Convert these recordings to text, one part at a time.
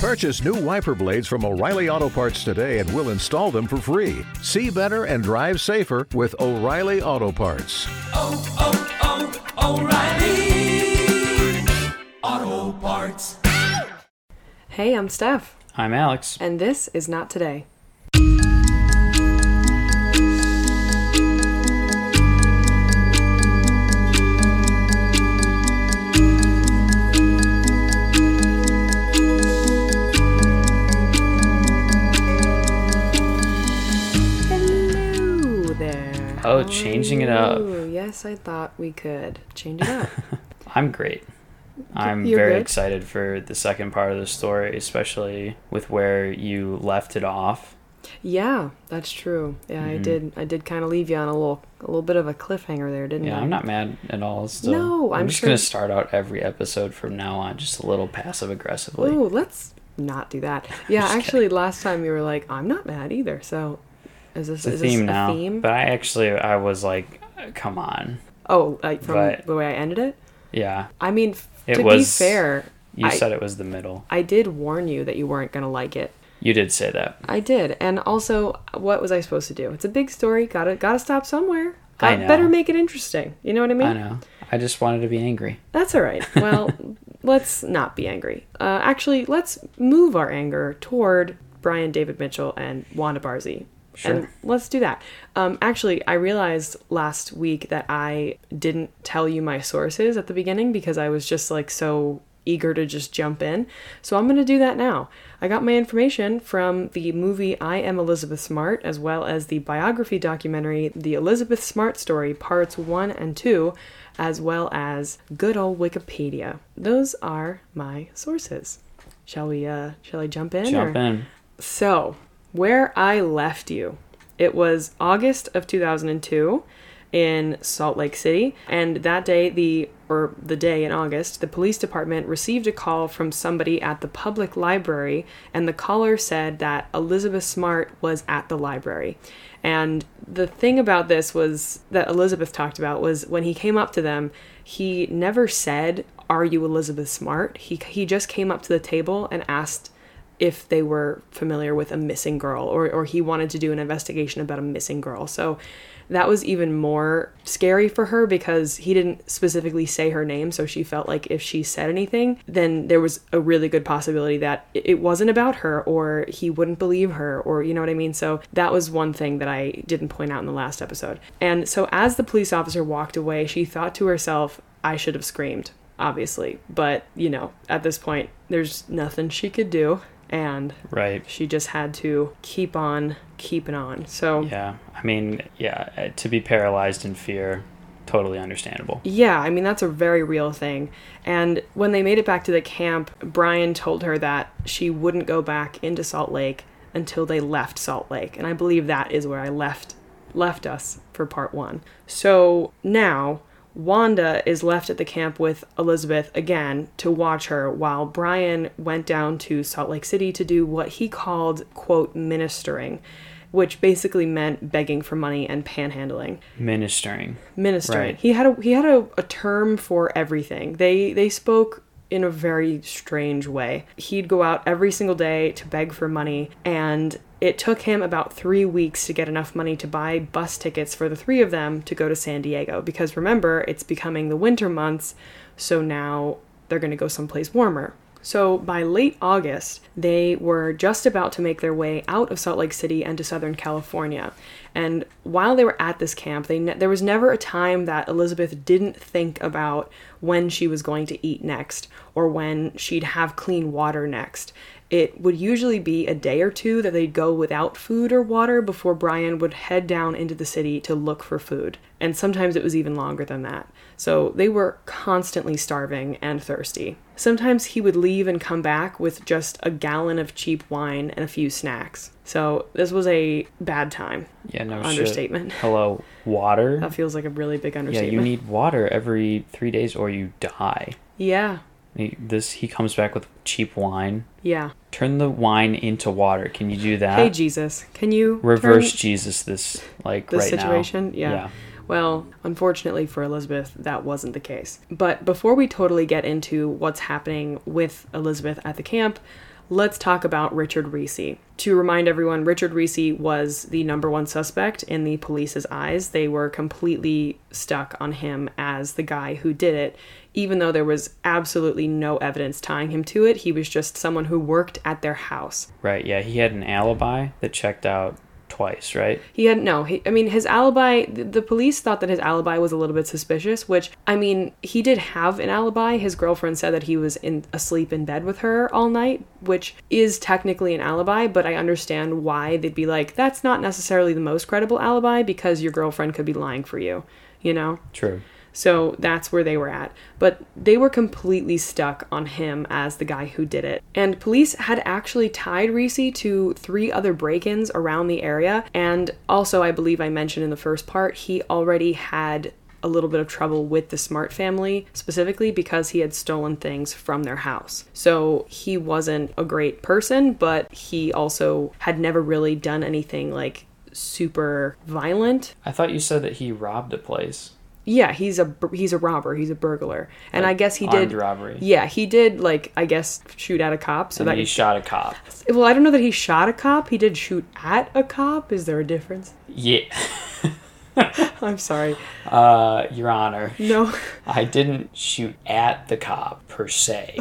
Purchase new wiper blades from O'Reilly Auto Parts today and we'll install them for free. See better and drive safer with O'Reilly Auto Parts. oh, oh, oh O'Reilly Auto Parts. Hey, I'm Steph, I'm Alex. and this is Not Today. Oh, changing it up. Hello. Yes, I thought we could change it up. I'm great. I'm You're very good? excited for the second part of the story, especially with where you left it off. yeah, that's true. Yeah, I Mhm. did. I did kind of leave you on a little, a little bit of a cliffhanger there, didn't Yeah, I? I'm not mad at all. Still, No, I'm just sure- gonna start out every episode from now on just a little passive aggressively. Ooh, let's not do that. Yeah, actually, last time you were like, "I'm not mad either." So, is this It's a is this theme a now, theme? but I actually I was like, come on, oh, like from but- the way I ended it. yeah. I mean, It to be fair, You I- said it was the middle. I did warn you that you weren't gonna like it. You did say that. I did, and also, what was I supposed to do? It's a big story. Gotta gotta stop somewhere. I. Better make it interesting. You know what I mean? I know. I just wanted to be angry. That's all right. Well, let's not be angry. Uh, actually, let's move our anger toward Brian David Mitchell and Wanda Barzee. Sure. And let's do that. Um, actually, I realized last week that I didn't tell you my sources at the beginning because I was just like so eager to just jump in. So I'm going to do that now. I got my information from the movie I Am Elizabeth Smart, as well as the biography documentary The Elizabeth Smart Story, Parts 1 and 2, as well as good old Wikipedia. Those are my sources. Shall we uh shall I jump in? Jump or- in. so, where I left you, it was August of 2002 in Salt Lake City, and that day, the or the day in August, the police department received a call from somebody at the public library, and the caller said that Elizabeth Smart was at the library. And the thing about this was that Elizabeth talked about was when he came up to them, he never said, "Are you Elizabeth Smart?" He he just came up to the table and asked if they were familiar with a missing girl or, or he wanted to do an investigation about a missing girl. So that was even more scary for her because he didn't specifically say her name. So she felt like if she said anything, then there was a really good possibility that it wasn't about her or he wouldn't believe her or you know what I mean? So that was one thing that I didn't point out in the last episode. And so as the police officer walked away, she thought to herself, I should have screamed obviously. But, you know, at this point, there's nothing she could do. And Right. she just had to keep on keeping on. So, Yeah. I mean, yeah. uh, To be paralyzed in fear, totally understandable. yeah, I mean, that's a very real thing. And when they made it back to the camp, Brian told her that she wouldn't go back into Salt Lake until they left Salt Lake. And I believe that is where I left left us for part 1. So, now Wanda is left at the camp with Elizabeth again to watch her while Brian went down to Salt Lake City to do what he called, quote, ministering, which basically meant begging for money and panhandling Ministering. ministering. Right. He had a he had a, a term for everything. They they spoke in a very strange way. He'd go out every single day to beg for money and it took him about 3 weeks to get enough money to buy bus tickets for the three of them to go to San Diego because remember, it's becoming the winter months, so now they're going to go someplace warmer. So by late August, they were just about to make their way out of Salt Lake City and to Southern California. And while they were at this camp, they ne- there was never a time that Elizabeth didn't think about when she was going to eat next or when she'd have clean water next. It would usually be a day or two that they'd go without food or water before Brian would head down into the city to look for food. And sometimes it was even longer than that. So they were constantly starving and thirsty. Sometimes he would leave and come back with just a gallon of cheap wine and a few snacks. So this was a bad time. Yeah, no Understatement. shit. Hello, water. That feels like a really big understatement. yeah, you need water every three days or you die. Yeah. He, this he comes back with cheap wine. Yeah. Turn the wine into water. Can you do that? Hey Jesus, can you Reverse Jesus this like this right situation? now. Yeah. Well, unfortunately for Elizabeth, that wasn't the case. But before we totally get into what's happening with Elizabeth at the camp, let's talk about Richard Reese. To remind everyone, Richard Reese was the number one suspect in the police's eyes. They were completely stuck on him as the guy who did it, even though there was absolutely no evidence tying him to it. He was just someone who worked at their house. Right. Yeah. He had an alibi that checked out twice, right? He had no. He, I mean, his alibi. The, the police thought that his alibi was a little bit suspicious. Which I mean, he did have an alibi. His girlfriend said that he was in asleep in bed with her all night, which is technically an alibi. But I understand why they'd be like, that's not necessarily the most credible alibi because your girlfriend could be lying for you. You know. True. So that's where they were at. But they were completely stuck on him as the guy who did it. And police had actually tied Reese to three other break ins around the area. And also, I believe I mentioned in the first part, he already had a little bit of trouble with the Smart family, specifically because he had stolen things from their house. So he wasn't a great person, but he also had never really done anything like super violent. I thought you said that he robbed a place. Yeah, he's a he's a robber. He's a burglar, and I guess he did. robbery. Yeah, he did like I guess shoot at a cop. So And that he shot a cop. well, I don't know that he shot a cop. He did shoot at a cop. Is there a difference? Yeah. I'm sorry. Uh, Your Honor, No. I didn't shoot at the cop per se.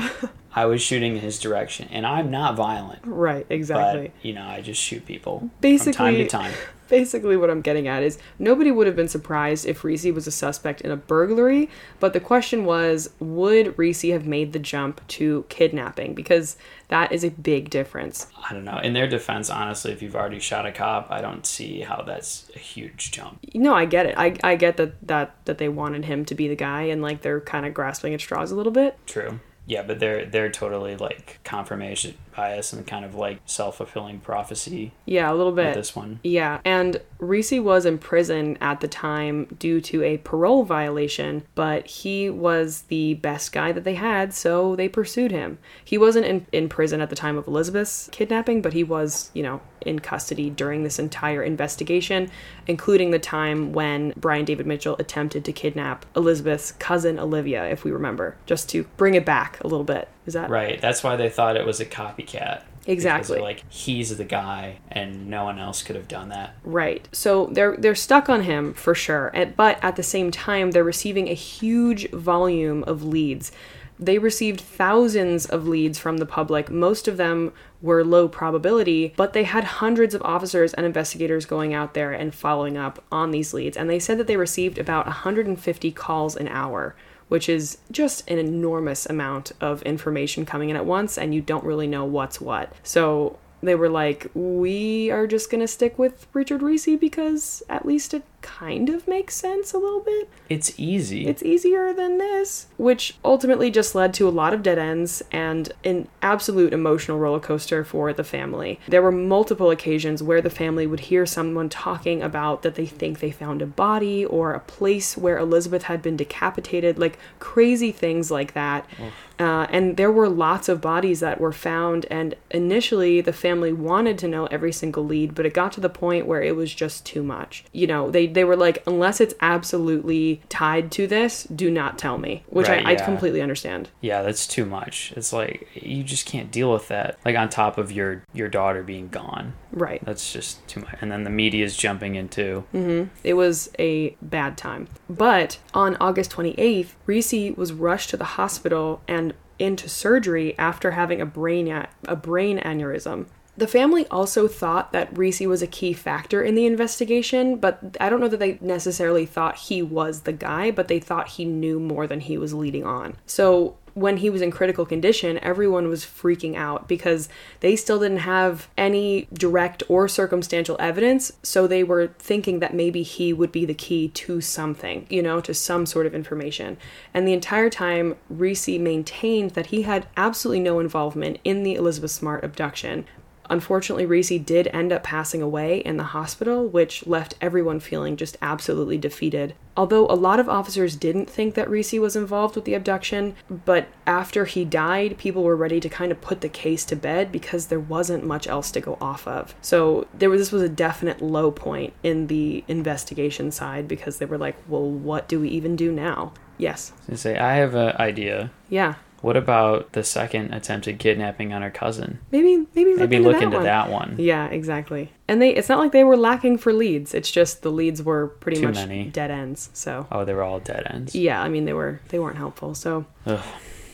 I was shooting in his direction, and I'm not violent. right. Exactly. But you know, I just shoot people Basically, from time to time. Basically, what I'm getting at is nobody would have been surprised if Reese was a suspect in a burglary, but the question was would Reese have made the jump to kidnapping? Because that is a big difference. I don't know. In their defense, honestly, if you've already shot a cop, I don't see how that's a huge jump. No, I get it. I, I get that, that that they wanted him to be the guy and like they're kind of grasping at straws a little bit. True. Yeah, but they're they're totally like confirmation bias and kind of like self fulfilling prophecy Yeah, a little bit. this one. Yeah, and Reese was in prison at the time due to a parole violation, but he was the best guy that they had, so they pursued him. He wasn't in, in prison at the time of Elizabeth's kidnapping, but he was, you know, in custody during this entire investigation, including the time when Brian David Mitchell attempted to kidnap Elizabeth's cousin Olivia, if we remember, just to bring it back a little bit. Is that Right. That's why they thought it was a copycat. Exactly. like he's the guy, and no one else could have done that. Right. So they're they're stuck on him for sure. But at the same time they're receiving a huge volume of leads. They received thousands of leads from the public. Most of them were low probability, but they had hundreds of officers and investigators going out there and following up on these leads. And they said that they received about 150 calls an hour, which is just an enormous amount of information coming in at once, and you don't really know what's what. So they were like, we are just going to stick with Richard Reese because at least it kind of makes sense a little bit. It's easy. It's easier than this, which ultimately just led to a lot of dead ends and an absolute emotional roller coaster for the family. There were multiple occasions where the family would hear someone talking about that they think they found a body or a place where Elizabeth had been decapitated, like crazy things like that. Uh, and there were lots of bodies that were found, and initially the family wanted to know every single lead, but it got to the point where it was just too much. You know, they, they were like, unless it's absolutely tied to this, do not tell me, which Right, I, I completely understand. yeah, that's too much. It's like you just can't deal with that. Like on top of your your daughter being gone, Right. that's just too much. And then the media's jumping into. Mm-hmm. It was a bad time. But on August 28th, Reese was rushed to the hospital and into surgery after having a brain a, a brain aneurysm. The family also thought that Reese was a key factor in the investigation, but I don't know that they necessarily thought he was the guy, but they thought he knew more than he was leading on. So when he was in critical condition, everyone was freaking out because they still didn't have any direct or circumstantial evidence. So they were thinking that maybe he would be the key to something, you know, to some sort of information. And the entire time, Reese maintained that he had absolutely no involvement in the Elizabeth Smart abduction. Unfortunately, Reese did end up passing away in the hospital, which left everyone feeling just absolutely defeated. Although a lot of officers didn't think that Reese was involved with the abduction, but after he died, people were ready to kind of put the case to bed because there wasn't much else to go off of. So there was this was a definite low point in the investigation side because they were like, "Well, what do we even do now?" Yes. I say I have an idea. Yeah. What about the second attempted kidnapping on her cousin? Maybe maybe look Maybe into look that into one. that one. Yeah, exactly. And they it's not like they were lacking for leads. It's just the leads were pretty Too much many. dead ends. So Oh, they were all dead ends. yeah, I mean they were they weren't helpful. So Ugh.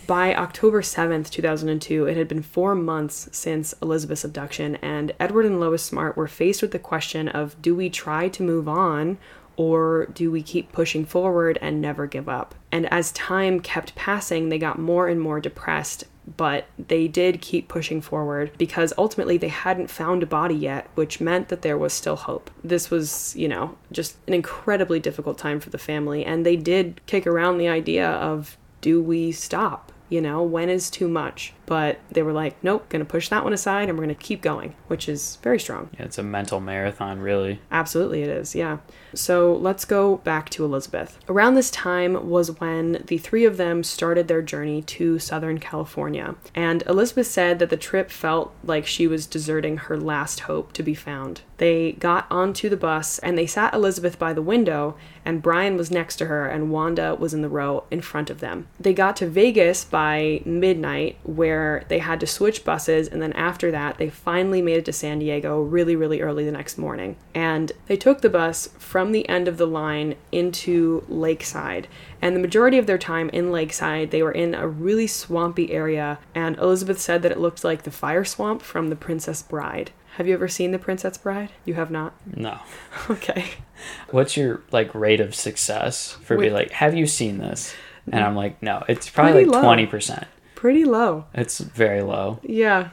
by October 7th, 2002, it had been four months since Elizabeth's abduction, and Edward and Lois Smart were faced with the question of do we try to move on or do we keep pushing forward and never give up? And as time kept passing, they got more and more depressed, but they did keep pushing forward because ultimately they hadn't found a body yet, which meant that there was still hope. This was, you know, just an incredibly difficult time for the family, and they did kick around the idea of do we stop? You know, when is too much? But they were like, nope, gonna push that one aside and we're gonna keep going, which is very strong. Yeah, it's a mental marathon, really. Absolutely, it is, yeah. So let's go back to Elizabeth. Around this time was when the three of them started their journey to Southern California. And Elizabeth said that the trip felt like she was deserting her last hope to be found. They got onto the bus and they sat Elizabeth by the window, and Brian was next to her, and Wanda was in the row in front of them. They got to Vegas by midnight, where they had to switch buses, and then after that, they finally made it to San Diego really, really early the next morning. And they took the bus from the end of the line into Lakeside. And the majority of their time in Lakeside, they were in a really swampy area, and Elizabeth said that it looked like the fire swamp from The Princess Bride. Have you ever seen The Princess Bride? You have not? No. Okay. What's your like rate of success for be Wait. like, have you seen this? And I'm like, no, it's probably Pretty like twenty percent. Pretty low. It's very low. Yeah.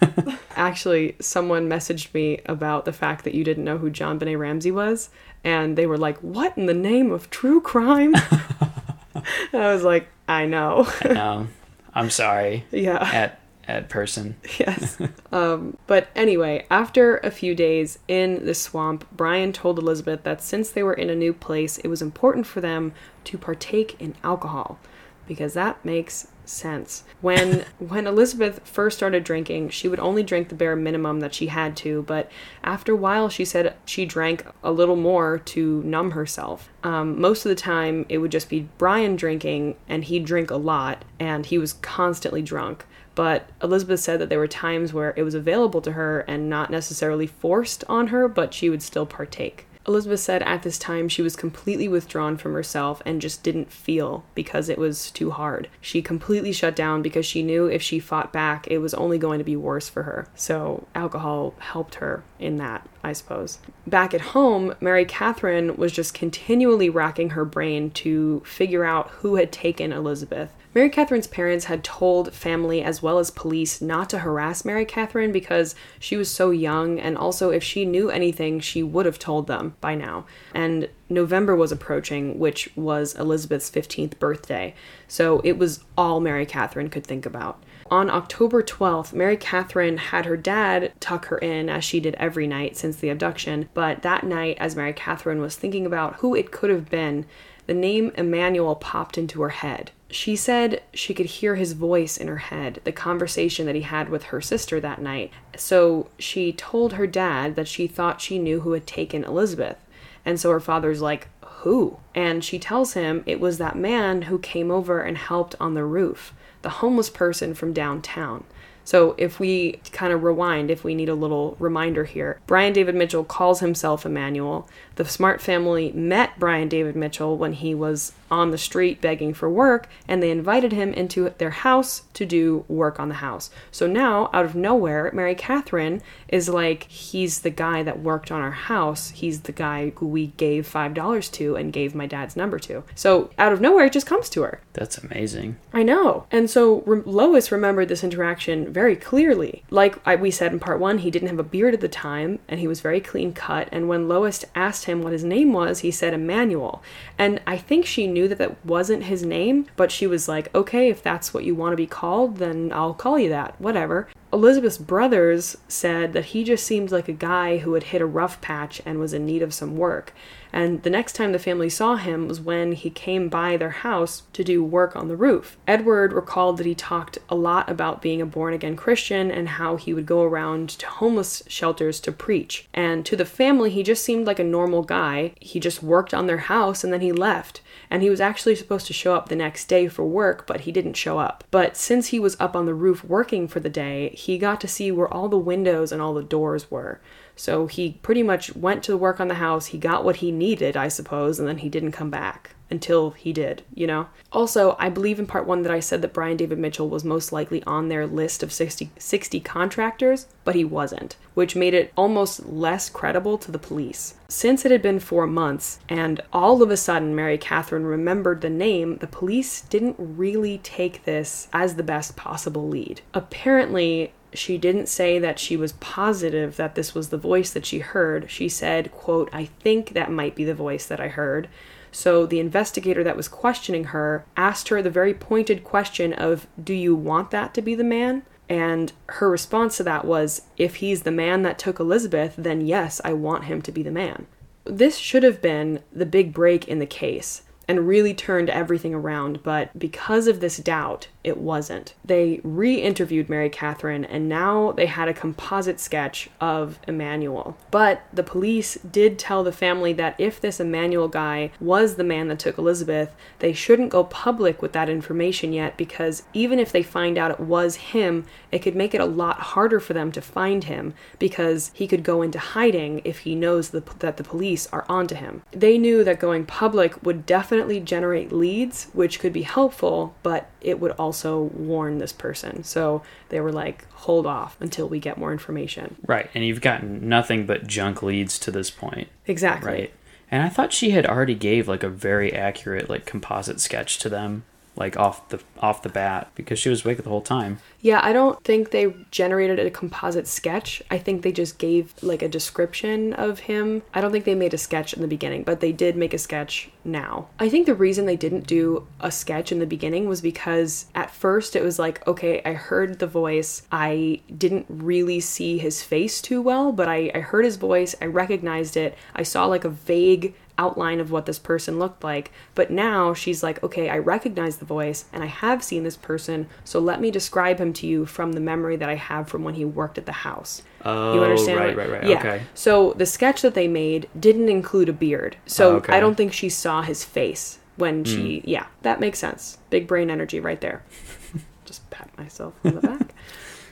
Actually, someone messaged me about the fact that you didn't know who JonBenét Ramsey was, and they were like, "What in the name of true crime?" I was like, "I know." No, I'm sorry. yeah. At at person. yes. Um, but anyway, after a few days in the swamp, Brian told Elizabeth that since they were in a new place, it was important for them to partake in alcohol because that makes sense. When when Elizabeth first started drinking, she would only drink the bare minimum that she had to, but after a while she said she drank a little more to numb herself. Um, most of the time it would just be Brian drinking and he'd drink a lot and he was constantly drunk. But Elizabeth said that there were times where it was available to her and not necessarily forced on her, but she would still partake. Elizabeth said at this time she was completely withdrawn from herself and just didn't feel because it was too hard. She completely shut down because she knew if she fought back, it was only going to be worse for her. So, alcohol helped her in that, I suppose. Back at home, Mary Catherine was just continually racking her brain to figure out who had taken Elizabeth. Mary Catherine's parents had told family as well as police not to harass Mary Catherine because she was so young, and also if she knew anything, she would have told them by now. And November was approaching, which was Elizabeth's 15th birthday, so it was all Mary Catherine could think about. On October 12th, Mary Catherine had her dad tuck her in as she did every night since the abduction, but that night, as Mary Catherine was thinking about who it could have been, the name Emmanuel popped into her head. She said she could hear his voice in her head, the conversation that he had with her sister that night. So she told her dad that she thought she knew who had taken Elizabeth. And so her father's like, Who? And she tells him it was that man who came over and helped on the roof, the homeless person from downtown. So if we kind of rewind, if we need a little reminder here, Brian David Mitchell calls himself Emmanuel. The Smart family met Brian David Mitchell when he was on the street begging for work, and they invited him into their house to do work on the house. So now, out of nowhere, Mary Catherine is like, he's the guy that worked on our house. He's the guy who we gave $5 to and gave my dad's number to. So out of nowhere, it just comes to her. That's amazing. I know. And so re- Lois remembered this interaction very clearly. Like I, we said in part one, he didn't have a beard at the time and he was very clean cut. And when Lois asked him what his name was, he said Emmanuel. And I think she knew that that wasn't his name, but she was like, okay, if that's what you want to be called, then I'll call you that. Whatever. Elizabeth's brothers said that he just seemed like a guy who had hit a rough patch and was in need of some work. And the next time the family saw him was when he came by their house to do work on the roof. Edward recalled that he talked a lot about being a born again Christian and how he would go around to homeless shelters to preach. And to the family, he just seemed like a normal guy. He just worked on their house and then he left. and he was actually supposed to show up the next day for work, but he didn't show up. But since he was up on the roof working for the day, he got to see where all the windows and all the doors were. So he pretty much went to work on the house, he got what he needed, I suppose, and then he didn't come back until he did, you know? Also, I believe in part one that I said that Brian David Mitchell was most likely on their list of 60, 60 contractors, but he wasn't, which made it almost less credible to the police. Since it had been four months, and all of a sudden Mary Catherine remembered the name, the police didn't really take this as the best possible lead. Apparently, she didn't say that she was positive that this was the voice that she heard. She said, quote, I think that might be the voice that I heard. So the investigator that was questioning her asked her the very pointed question of, Do you want that to be the man? And her response to that was, If he's the man that took Elizabeth, then yes, I want him to be the man. This should have been the big break in the case and really turned everything around, but because of this doubt, it wasn't. They re interviewed Mary Catherine and now they had a composite sketch of Emmanuel. But the police did tell the family that if this Emmanuel guy was the man that took Elizabeth, they shouldn't go public with that information yet because even if they find out it was him, it could make it a lot harder for them to find him because he could go into hiding if he knows the, that the police are onto him. They knew that going public would definitely generate leads, which could be helpful, but it would also warn this person. So they were like, hold off until we get more information. Right. And you've gotten nothing but junk leads to this point. Exactly. Right. And I thought she had already gave like a very accurate like composite sketch to them like off the off the bat because she was awake the whole time. Yeah, I don't think they generated a composite sketch. I think they just gave like a description of him. I don't think they made a sketch in the beginning, but they did make a sketch now. I think the reason they didn't do a sketch in the beginning was because at first it was like, okay, I heard the voice. I didn't really see his face too well, but I, I heard his voice. I recognized it. I saw like a vague outline of what this person looked like. But now she's like, okay, I recognize the voice and I have seen this person, so let me describe him to you from the memory that I have from when he worked at the house. Oh, you understand? right, right, right. Yeah. Okay. So the sketch that they made didn't include a beard. So Oh, okay. Hmm. I don't think she saw his face when she, yeah, that makes sense. Big brain energy right there. Just pat myself on the back.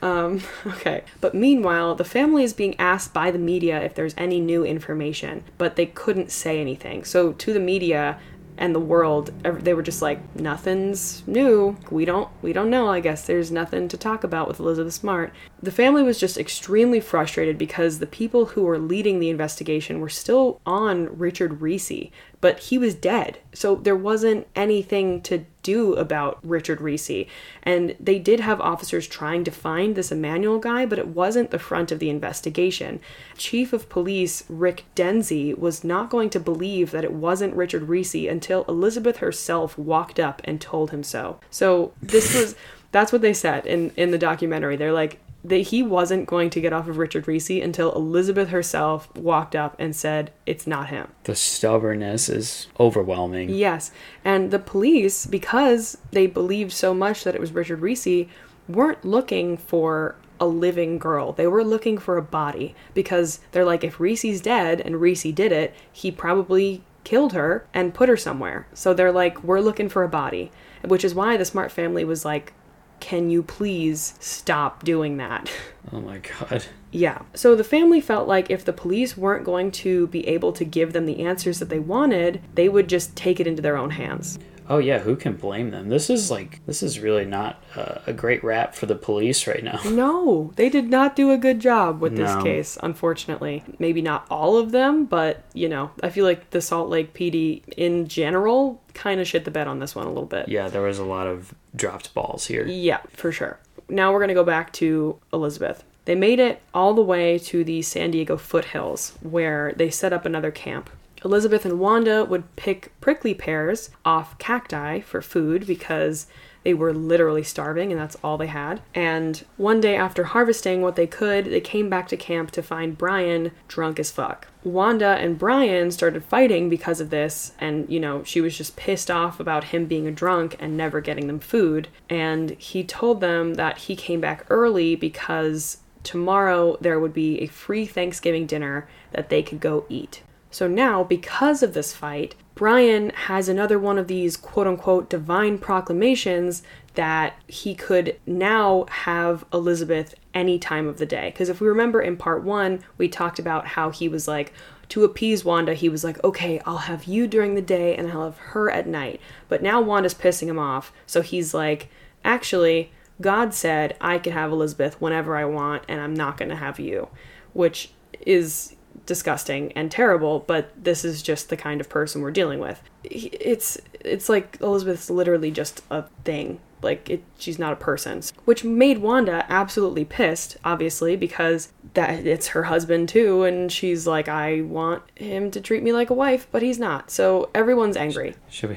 Um, okay. But meanwhile, the family is being asked by the media if there's any new information, but they couldn't say anything. So to the media and the world, they were just like, nothing's new. We don't, we don't know. I guess there's nothing to talk about with Elizabeth Smart. The family was just extremely frustrated because the people who were leading the investigation were still on Richard Reese, but he was dead. So there wasn't anything to do about Richard Reese. And they did have officers trying to find this Emmanuel guy, but it wasn't the front of the investigation. Chief of Police Rick Dinse was not going to believe that it wasn't Richard Reese until Elizabeth herself walked up and told him so. So this was that's what they said in in the documentary. They're like that he wasn't going to get off of Richard Reese until Elizabeth herself walked up and said it's not him. The stubbornness is overwhelming. Yes. And the police, because they believed so much that it was Richard Reese, weren't looking for a living girl. They were looking for a body because they're like, if Reese's dead and Reese did it, he probably killed her and put her somewhere. So they're like, we're looking for a body, which is why the Smart family was like, can you please stop doing that? Oh my god. Yeah. So the family felt like if the police weren't going to be able to give them the answers that they wanted, they would just take it into their own hands. Oh yeah, who can blame them? This is like this is really not uh, a great rap for the police right now. No, they did not do a good job with this case, unfortunately. Maybe not all of them, but you know, I feel like the Salt Lake PD in general kind of shit the bed on this one a little bit. Yeah, there was a lot of dropped balls here. Yeah, for sure. Now we're going to go back to Elizabeth. They made it all the way to the San Diego foothills where they set up another camp. Elizabeth and Wanda would pick prickly pears off cacti for food because they were literally starving and that's all they had. And one day after harvesting what they could, they came back to camp to find Brian drunk as fuck. Wanda and Brian started fighting because of this, and you know, she was just pissed off about him being a drunk and never getting them food. And he told them that he came back early because tomorrow there would be a free Thanksgiving dinner that they could go eat. So now, because of this fight, Brian has another one of these quote unquote divine proclamations that he could now have Elizabeth any time of the day. Because if we remember in part one, we talked about how he was like, to appease Wanda, he was like, okay, I'll have you during the day and I'll have her at night. But now Wanda's pissing him off. So he's like, actually, God said I could have Elizabeth whenever I want and I'm not going to have you, which is disgusting and terrible, but this is just the kind of person we're dealing with. It's it's like Elizabeth's literally just a thing. Like it she's not a person, which made Wanda absolutely pissed, obviously, because that it's her husband too and she's like I want him to treat me like a wife, but he's not. So everyone's angry. She,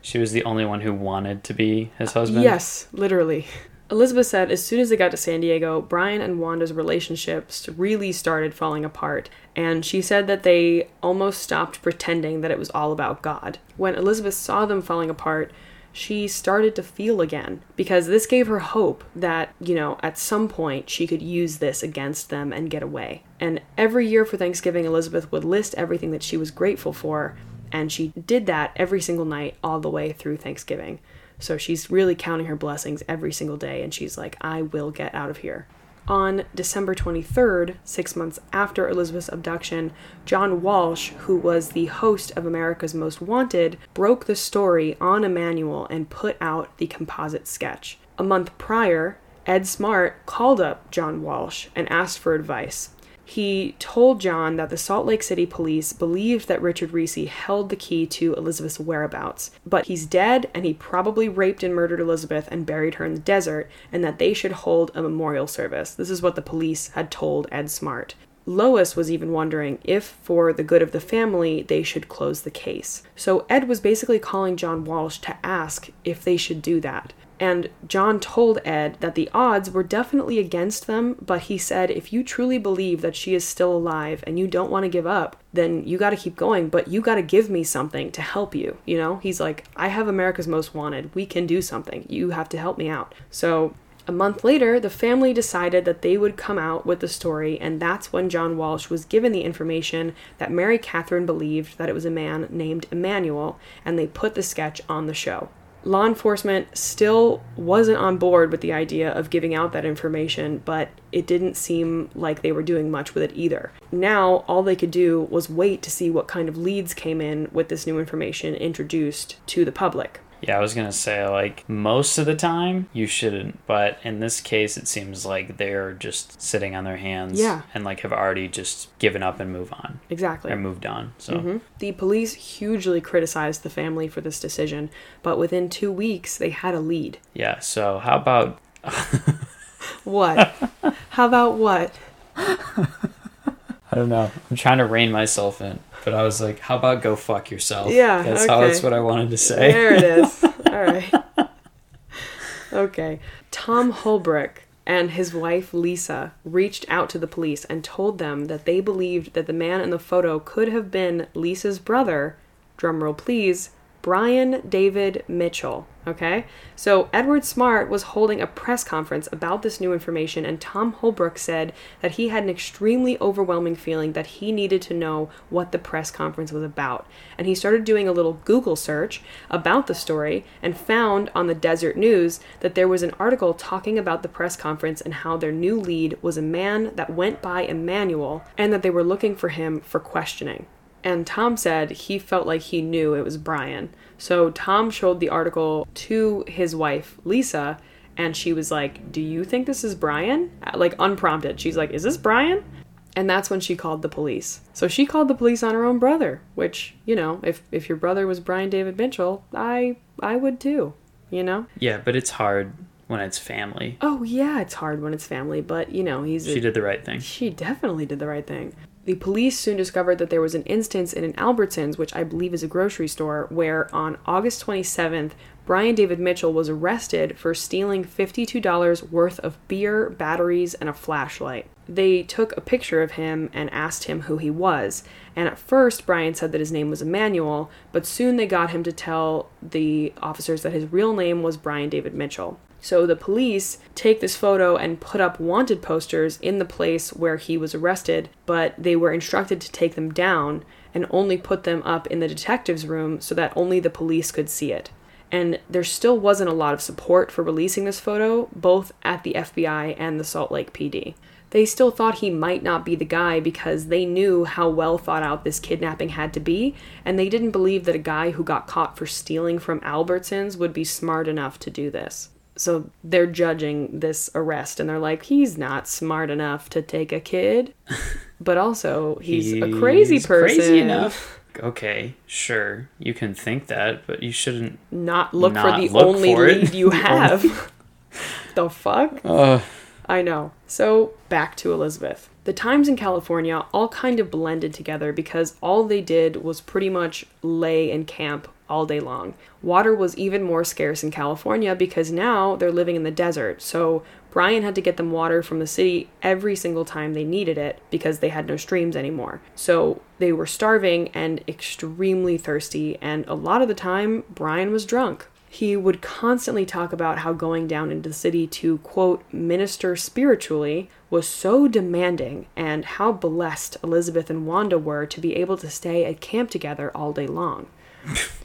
she was the only one who wanted to be his husband. Yes, literally. Elizabeth said as soon as they got to San Diego, Brian and Wanda's relationships really started falling apart, and she said that they almost stopped pretending that it was all about God. When Elizabeth saw them falling apart, she started to feel again because this gave her hope that, you know, at some point she could use this against them and get away. And every year for Thanksgiving, Elizabeth would list everything that she was grateful for, and she did that every single night all the way through Thanksgiving. So she's really counting her blessings every single day, and she's like, I will get out of here. On December 23rd, six months after Elizabeth's abduction, John Walsh, who was the host of America's Most Wanted, broke the story on Emmanuel and put out the composite sketch. A month prior, Ed Smart called up John Walsh and asked for advice. He told John that the Salt Lake City police believed that Richard Reese held the key to Elizabeth's whereabouts, but he's dead and he probably raped and murdered Elizabeth and buried her in the desert, and that they should hold a memorial service. This is what the police had told Ed Smart. Lois was even wondering if, for the good of the family, they should close the case. So Ed was basically calling John Walsh to ask if they should do that. And John told Ed that the odds were definitely against them, but he said, if you truly believe that she is still alive and you don't want to give up, then you got to keep going, but you got to give me something to help you. You know, he's like, I have America's Most Wanted. We can do something. You have to help me out. So a month later, the family decided that they would come out with the story, and that's when John Walsh was given the information that Mary Catherine believed that it was a man named Emmanuel, and they put the sketch on the show law enforcement still wasn't on board with the idea of giving out that information, but it didn't seem like they were doing much with it either. Now, all they could do was wait to see what kind of leads came in with this new information introduced to the public. Yeah, I was gonna say like most of the time you shouldn't, but in this case it seems like they're just sitting on their hands, Yeah. and like have already just given up and move on Exactly. or moved on. So Mhm. The police hugely criticized the family for this decision, but within two weeks they had a lead. yeah, so how about What? How about what? I don't know. I'm trying to rein myself in, but I was like, how about go fuck yourself? Yeah, that's how that's what I wanted to say. There it is. All right. Okay. Tom Holbrook and his wife Lisa reached out to the police and told them that they believed that the man in the photo could have been Lisa's brother, drumroll please, Brian David Mitchell. Okay? So Edward Smart was holding a press conference about this new information, and Tom Holbrook said that he had an extremely overwhelming feeling that he needed to know what the press conference was about. And he started doing a little Google search about the story and found on the Deseret News that there was an article talking about the press conference and how their new lead was a man that went by Emmanuel and that they were looking for him for questioning. And Tom said he felt like he knew it was Brian. So Tom showed the article to his wife, Lisa, and she was like, Do you think this is Brian? Uh, Like, unprompted. She's like, Is this Brian? And that's when she called the police. So she called the police on her own brother, which, you know, if, if your brother was Brian David Mitchell, I I would too, you know? Yeah, but it's hard when it's family. Oh yeah, it's hard when it's family, but you know, he's a, She did the right thing. She definitely did the right thing. The police soon discovered that there was an instance in an Albertsons, which I believe is a grocery store, where on August 27th, Brian David Mitchell was arrested for stealing $52 worth of beer, batteries, and a flashlight. They took a picture of him and asked him who he was. And at first, Brian said that his name was Emmanuel, but soon they got him to tell the officers that his real name was Brian David Mitchell. So the police take this photo and put up wanted posters in the place where he was arrested, but they were instructed to take them down and only put them up in the detective's room so that only the police could see it. And there still wasn't a lot of support for releasing this photo, both at the FBI and the Salt Lake PD. They still thought he might not be the guy because they knew how well thought out this kidnapping had to be, and they didn't believe that a guy who got caught for stealing from Albertsons would be smart enough to do this. So they're judging this arrest and they're like, he's not smart enough to take a kid, but also he's, a crazy person. Crazy enough. Okay, sure. You can think that, but you shouldn't. Not look Not for the look only for lead you have. the fuck? Uh, I know. So, back to Elizabeth. The times in California all kind of blended together because all they did was pretty much lay in camp all day long. Water was even more scarce in California because now they're living in the desert. So, Brian had to get them water from the city every single time they needed it because they had no streams anymore. So, they were starving and extremely thirsty, and a lot of the time, Brian was drunk he would constantly talk about how going down into the city to, quote, minister spiritually was so demanding and how blessed Elizabeth and Wanda were to be able to stay at camp together all day long.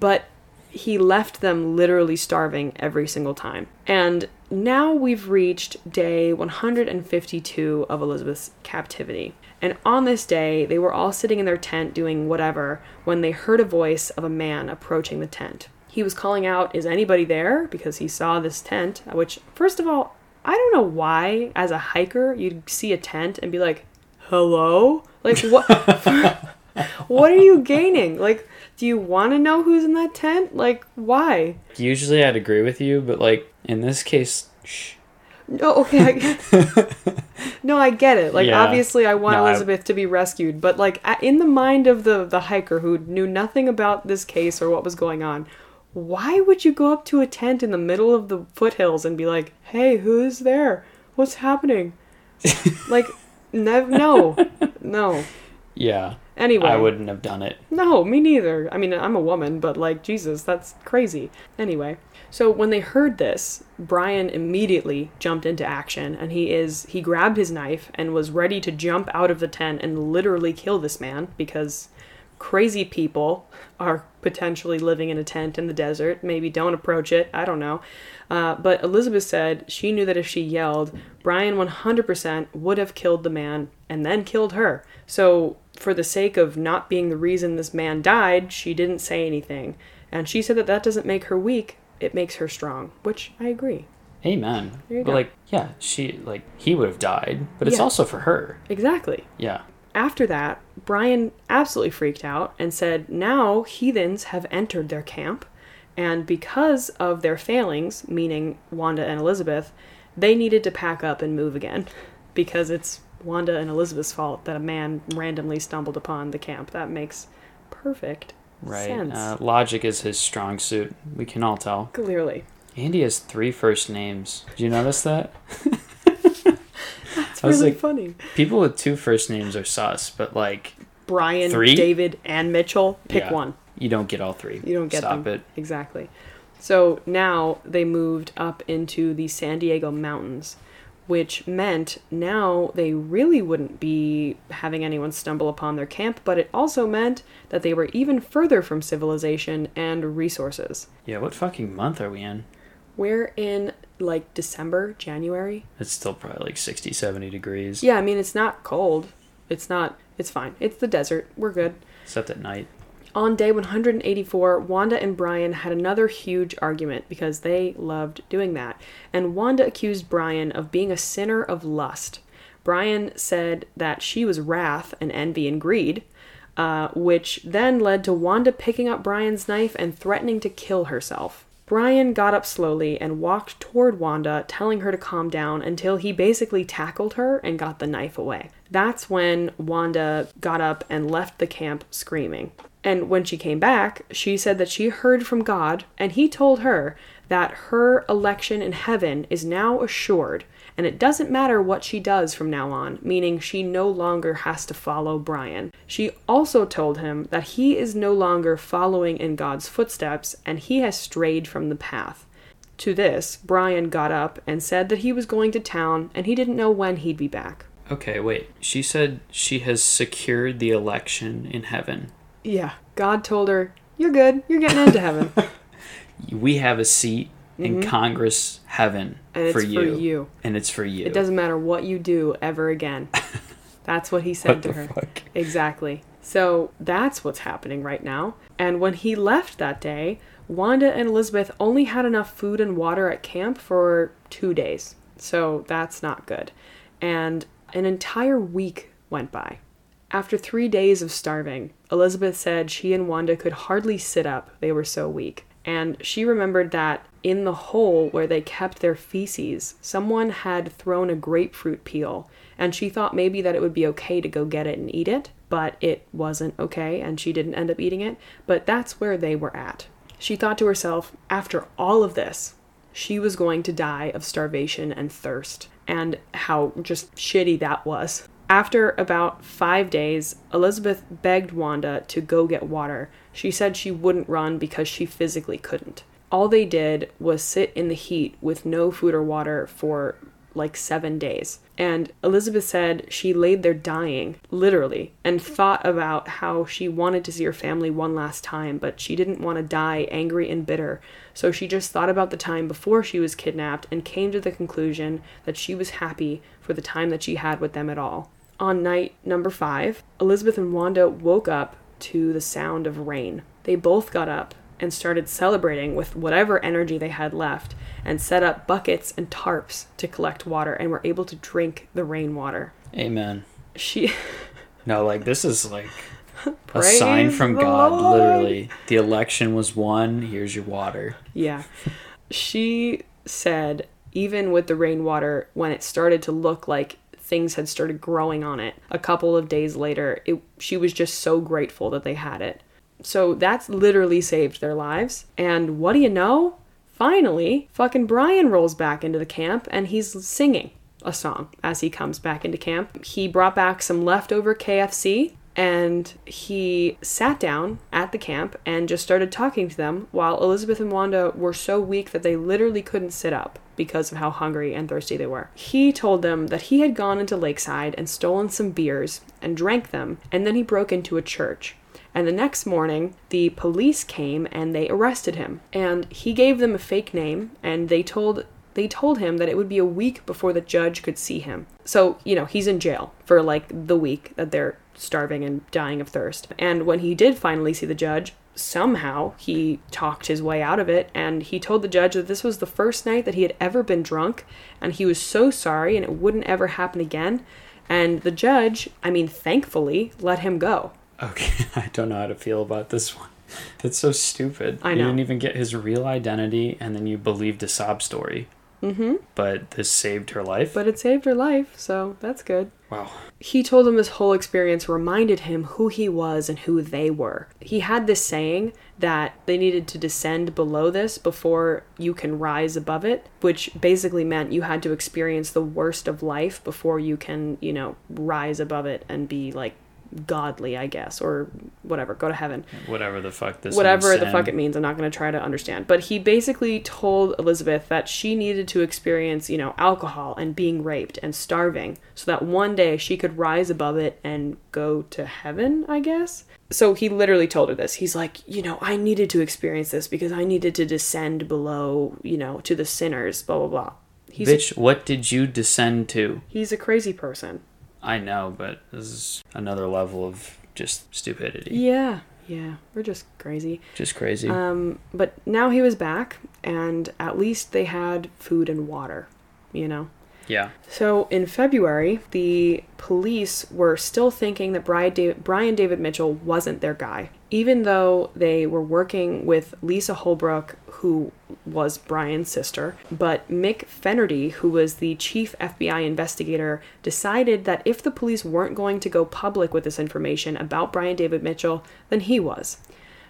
but he left them literally starving every single time. And now we've reached day 152 of Elizabeth's captivity. And on this day, they were all sitting in their tent doing whatever when they heard a voice of a man approaching the tent. He was calling out, Is anybody there? because he saw this tent, which, first of all, I don't know why, as a hiker, you'd see a tent and be like, Hello? Like, what? what are you gaining? Like, do you want to know who's in that tent? Like, why? usually I'd agree with you, but like in this case, shh. No, okay. I, no, I get it. Like, Yeah. obviously, I want No, I- Elizabeth to be rescued, but like, in the mind of the the hiker who knew nothing about this case or what was going on, why would you go up to a tent in the middle of the foothills and be like, "Hey, who's there? What's happening?" like, nev- no, no. Yeah. Anyway, I wouldn't have done it. no, me neither. I mean, I'm a woman, but like, Jesus, that's crazy. Anyway, so when they heard this, Brian immediately jumped into action and he is he grabbed his knife and was ready to jump out of the tent and literally kill this man because crazy people are potentially living in a tent in the desert. Maybe don't approach it. I don't know. Uh, but Elizabeth said she knew that if she yelled, Brian 100% would have killed the man and then killed her. So, for the sake of not being the reason this man died, she didn't say anything. And she said that that doesn't make her weak, it makes her strong, which I agree. Amen. There you but go. like, yeah, she like he would have died, but it's Yeah. also for her. Exactly. Yeah. After that, Brian absolutely freaked out and said now heathens have entered their camp, and because of their failings, meaning Wanda and Elizabeth, they needed to pack up and move again because it's Wanda and Elizabeth's fault that a man randomly stumbled upon the camp. That makes perfect Right. sense. Uh, logic is his strong suit. We can all tell. Clearly. Andy has three first names. Did you notice that? Was really like- funny. People with two first names are sus, but like Brian, Three? David, and Mitchell. Pick yeah, one. You don't get all three. You don't get Stop them. it. Exactly. So now they moved up into the San Diego mountains, which meant now they really wouldn't be having anyone stumble upon their camp, but it also meant that they were even further from civilization and resources. Yeah, what fucking month are we in? We're in like December, January. It's still probably like 60, 70 degrees. Yeah, I mean, it's not cold. It's not, it's fine. It's the desert. We're good. Except at night. On day 184, Wanda and Brian had another huge argument because they loved doing that. And Wanda accused Brian of being a sinner of lust. Brian said that she was wrath and envy and greed, uh, which then led to Wanda picking up Brian's knife and threatening to kill herself. Brian got up slowly and walked toward Wanda, telling her to calm down until he basically tackled her and got the knife away. That's when Wanda got up and left the camp screaming. And when she came back, she said that she heard from God, and he told her that her election in heaven is now assured, and it doesn't matter what she does from now on, meaning she no longer has to follow Brian. She also told him that he is no longer following in God's footsteps, and he has strayed from the path. To this, Brian got up and said that he was going to town and he didn't know when he'd be back. Okay, wait. She said she has secured the election in heaven. Yeah. God told her, You're good. You're getting into heaven. We have a seat in Congress heaven Mm-hmm. And for, it's you. for you. And it's for you. It doesn't matter what you do ever again. That's what he said What to her. fuck? Exactly. So that's what's happening right now. And when he left that day, Wanda and Elizabeth only had enough food and water at camp for two days. So that's not good. And an entire week went by. After three days of starving, Elizabeth said she and Wanda could hardly sit up, they were so weak. And she remembered that in the hole where they kept their feces, someone had thrown a grapefruit peel, and she thought maybe that it would be okay to go get it and eat it, but it wasn't okay, and she didn't end up eating it. But that's where they were at. She thought to herself, after all of this, she was going to die of starvation and thirst, and how just shitty that was. After about five days, Elizabeth begged Wanda to go get water. She said she wouldn't run because she physically couldn't. All they did was sit in the heat with no food or water for like seven days. And Elizabeth said she laid there dying, literally, and thought about how she wanted to see her family one last time, but she didn't want to die angry and bitter. So she just thought about the time before she was kidnapped and came to the conclusion that she was happy for the time that she had with them at all. On night number five, Elizabeth and Wanda woke up to the sound of rain. They both got up and started celebrating with whatever energy they had left and set up buckets and tarps to collect water and were able to drink the rainwater. Amen. She No, like this is like a sign from God, Lord. literally. The election was won. Here's your water. Yeah. She said, even with the rainwater, when it started to look like things had started growing on it, a couple of days later, it, she was just so grateful that they had it. So that's literally saved their lives. And what do you know? Finally, fucking Brian rolls back into the camp and he's singing a song as he comes back into camp. He brought back some leftover KFC and he sat down at the camp and just started talking to them while Elizabeth and Wanda were so weak that they literally couldn't sit up because of how hungry and thirsty they were. He told them that he had gone into Lakeside and stolen some beers and drank them, and then he broke into a church. And the next morning, the police came and they arrested him. And he gave them a fake name and they told they told him that it would be a week before the judge could see him. So, you know, he's in jail for like the week that they're starving and dying of thirst. And when he did finally see the judge, somehow he talked his way out of it and he told the judge that this was the first night that he had ever been drunk and he was so sorry and it wouldn't ever happen again. And the judge, I mean, thankfully, let him go. Okay, I don't know how to feel about this one. That's so stupid. I know. You didn't even get his real identity, and then you believed a sob story. Mm-hmm. But this saved her life. But it saved her life, so that's good. wow. He told him this whole experience reminded him who he was and who they were. He had this saying that they needed to descend below this before you can rise above it, which basically meant you had to experience the worst of life before you can, you know, rise above it and be like godly, I guess, or whatever, go to heaven. Whatever the fuck this. whatever the fuck it means i'm not going to try to understand. But he basically told elizabeth that she needed to experience you know alcohol and being raped and starving so that one day she could rise above it and go to heaven i guess. So he literally told her this. He's like you know i needed to experience this because i needed to descend below you know to the sinners blah blah blah. He's Bitch, what did you descend to? he's a crazy person I know, but this is another level of just stupidity. yeah yeah we're just crazy Just crazy. Um, but now he was back, and at least they had food and water, you know? Yeah. So in February, the police were still thinking that Brian David, Mitchell wasn't their guy, even though they were working with Lisa Holbrook, who was Brian's sister. But Mick Fennerty, who was the chief FBI investigator, decided that if the police weren't going to go public with this information about Brian David Mitchell, then he was.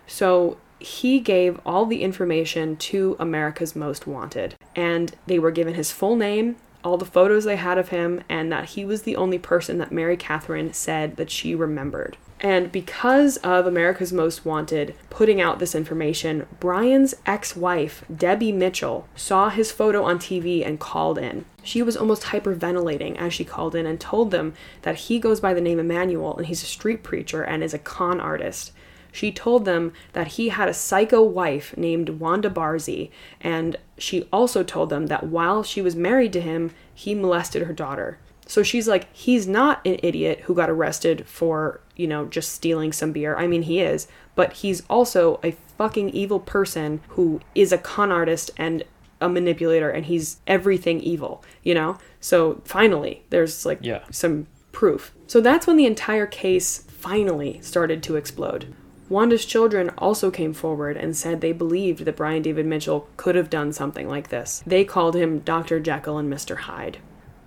So he gave all the information to America's Most Wanted, and they were given his full name, all the photos they had of him, and that he was the only person that Mary Catherine said that she remembered. And because of America's Most Wanted putting out this information, Brian's ex wife, Debbie Mitchell, saw his photo on TV and called in. She was almost hyperventilating as she called in and told them that he goes by the name Emmanuel and he's a street preacher and is a con artist. She told them that he had a psycho wife named Wanda Barzee, and she also told them that while she was married to him, he molested her daughter. So she's like, he's not an idiot who got arrested for, you know, just stealing some beer. I mean, he is, but he's also a fucking evil person who is a con artist and a manipulator, and he's everything evil, you know? So finally, there's like Yeah. some proof. So that's when the entire case finally started to explode. Wanda's children also came forward and said they believed that Brian David Mitchell could have done something like this. They called him Dr. Jekyll and Mr. Hyde.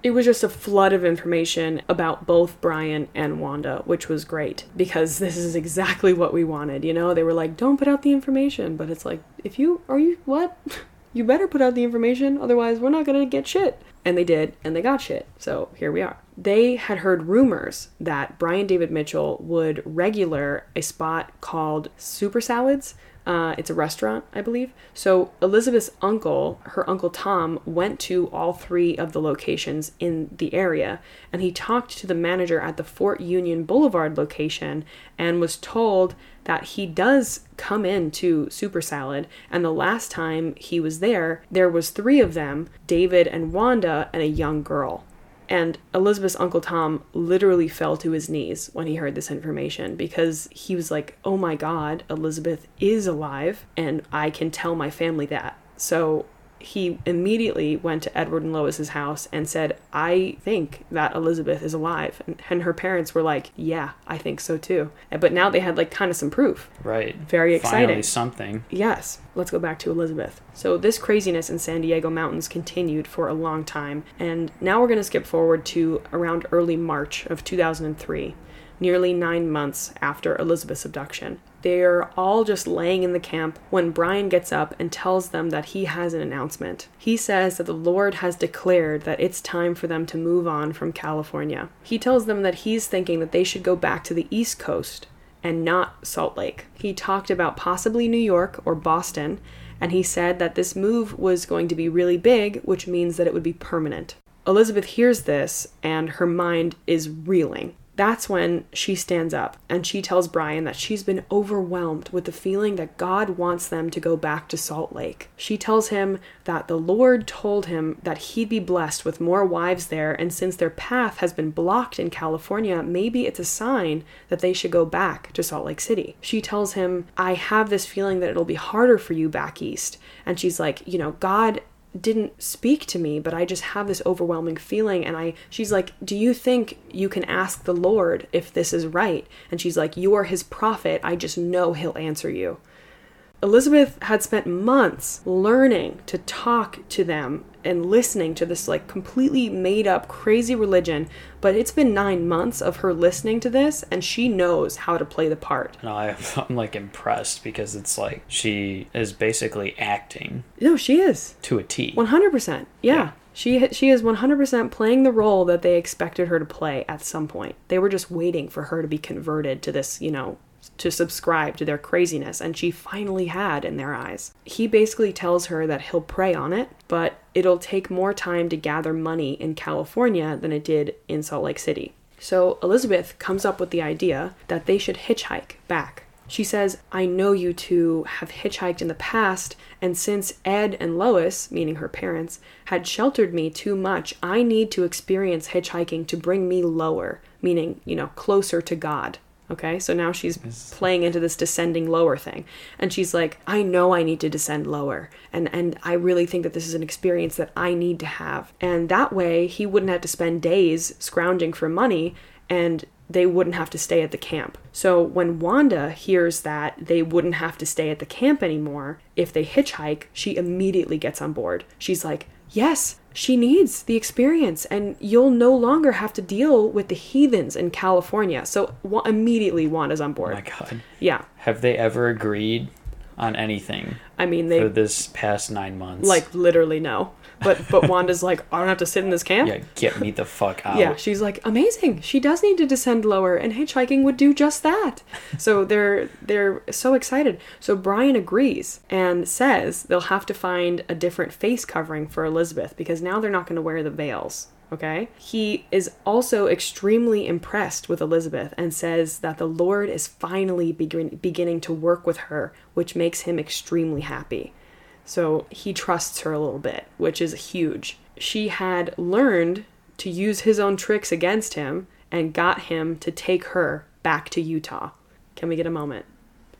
It was just a flood of information about both Brian and Wanda, which was great because this is exactly what we wanted. You know, they were like, don't put out the information. But it's like, if you, are you, what? You better put out the information, otherwise, we're not gonna get shit. And they did, and they got shit. So here we are. They had heard rumors that Brian David Mitchell would regular a spot called Super Salads. Uh, it's a restaurant, I believe. So Elizabeth's uncle, her uncle Tom, went to all three of the locations in the area, and he talked to the manager at the Fort Union Boulevard location and was told that he does come in to Super Salad. And the last time he was there, there was three of them: David and Wanda and a young girl. And Elizabeth's Uncle Tom literally fell to his knees when he heard this information because he was like, oh my God, Elizabeth is alive, and I can tell my family that. So he immediately went to Edward and Lois's house and said, I think that Elizabeth is alive. And, and her parents were like, yeah, I think so too. But now they had like kind of some proof. Right. Very exciting. Finally something. Yes, let's go back to Elizabeth. So, this craziness in San Diego mountains continued for a long time, and now we're going to skip forward to around early March of 2003, nearly nine months after Elizabeth's abduction. They're all just laying in the camp when Brian gets up and tells them that he has an announcement. He says that the Lord has declared that it's time for them to move on from California. He tells them that he's thinking that they should go back to the East Coast and not Salt Lake. He talked about possibly New York or Boston, and he said that this move was going to be really big, which means that it would be permanent. Elizabeth hears this, and her mind is reeling. That's when she stands up and she tells Brian that she's been overwhelmed with the feeling that God wants them to go back to Salt Lake. She tells him that the Lord told him that he'd be blessed with more wives there, and since their path has been blocked in California, maybe it's a sign that they should go back to Salt Lake City. She tells him, I have this feeling that it'll be harder for you back east. And she's like, you know, God didn't speak to me but i just have this overwhelming feeling and i she's like do you think you can ask the lord if this is right? And she's like you are his prophet. I just know he'll answer you. Elizabeth had spent months learning to talk to them and listening to this like completely made up crazy religion but it's been nine months of her listening to this and she knows how to play the part And I, I'm like impressed because it's like she is basically acting no she is to a T. 100%. Yeah. Yeah. She she is 100% playing the role that they expected her to play at some point. They were just waiting for her to be converted to this, you know, to subscribe to their craziness and she finally had in their eyes. He basically tells her that he'll pray on it, but it'll take more time to gather money in California than it did in Salt Lake City. So Elizabeth comes up with the idea that they should hitchhike back she says, I know you two have hitchhiked in the past, and since Ed and Lois, meaning her parents, had sheltered me too much, I need to experience hitchhiking to bring me lower, meaning, you know, closer to God. Okay, so now she's playing into this descending lower thing. And she's like, I know I need to descend lower. And and I really think that this is an experience that I need to have. And that way he wouldn't have to spend days scrounging for money and they wouldn't have to stay at the camp. So when Wanda hears that they wouldn't have to stay at the camp anymore if they hitchhike, she immediately gets on board. She's like, Yes, she needs the experience, and you'll no longer have to deal with the heathens in California. So wa- immediately Wanda's on oh board. my god. yeah. Have they ever agreed on anything I mean, for this past nine months. like literally no. But but Wanda's like, I don't have to sit in this camp. yeah, get me the fuck out. Yeah, she's like, amazing. She does need to descend lower, and hitchhiking would do just that. so they're they're so excited. So Brian agrees and says they'll have to find a different face covering for Elizabeth because now they're not going to wear the veils. Okay? He is also extremely impressed with Elizabeth and says that the Lord is finally begin- beginning to work with her, which makes him extremely happy. So he trusts her a little bit, which is huge. She had learned to use his own tricks against him and got him to take her back to Utah. Can we get a moment?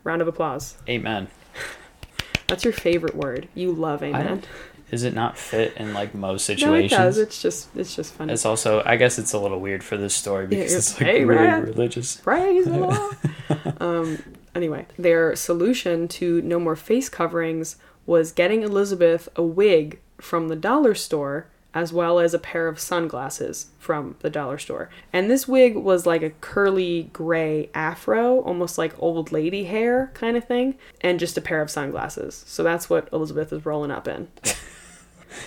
Round of applause. Amen. That's your favorite word. You love amen. Is it not fit in like most situations? No, it does. It's just it's just funny. It's also, I guess, it's a little weird for this story because Yeah, it's like hey, really man. religious. Praise the Lord. um, anyway, their solution to no more face coverings was getting Elizabeth a wig from the dollar store as well as a pair of sunglasses from the dollar store. And this wig was like a curly gray afro, almost like old lady hair kind of thing, and just a pair of sunglasses. So that's what Elizabeth is rolling up in.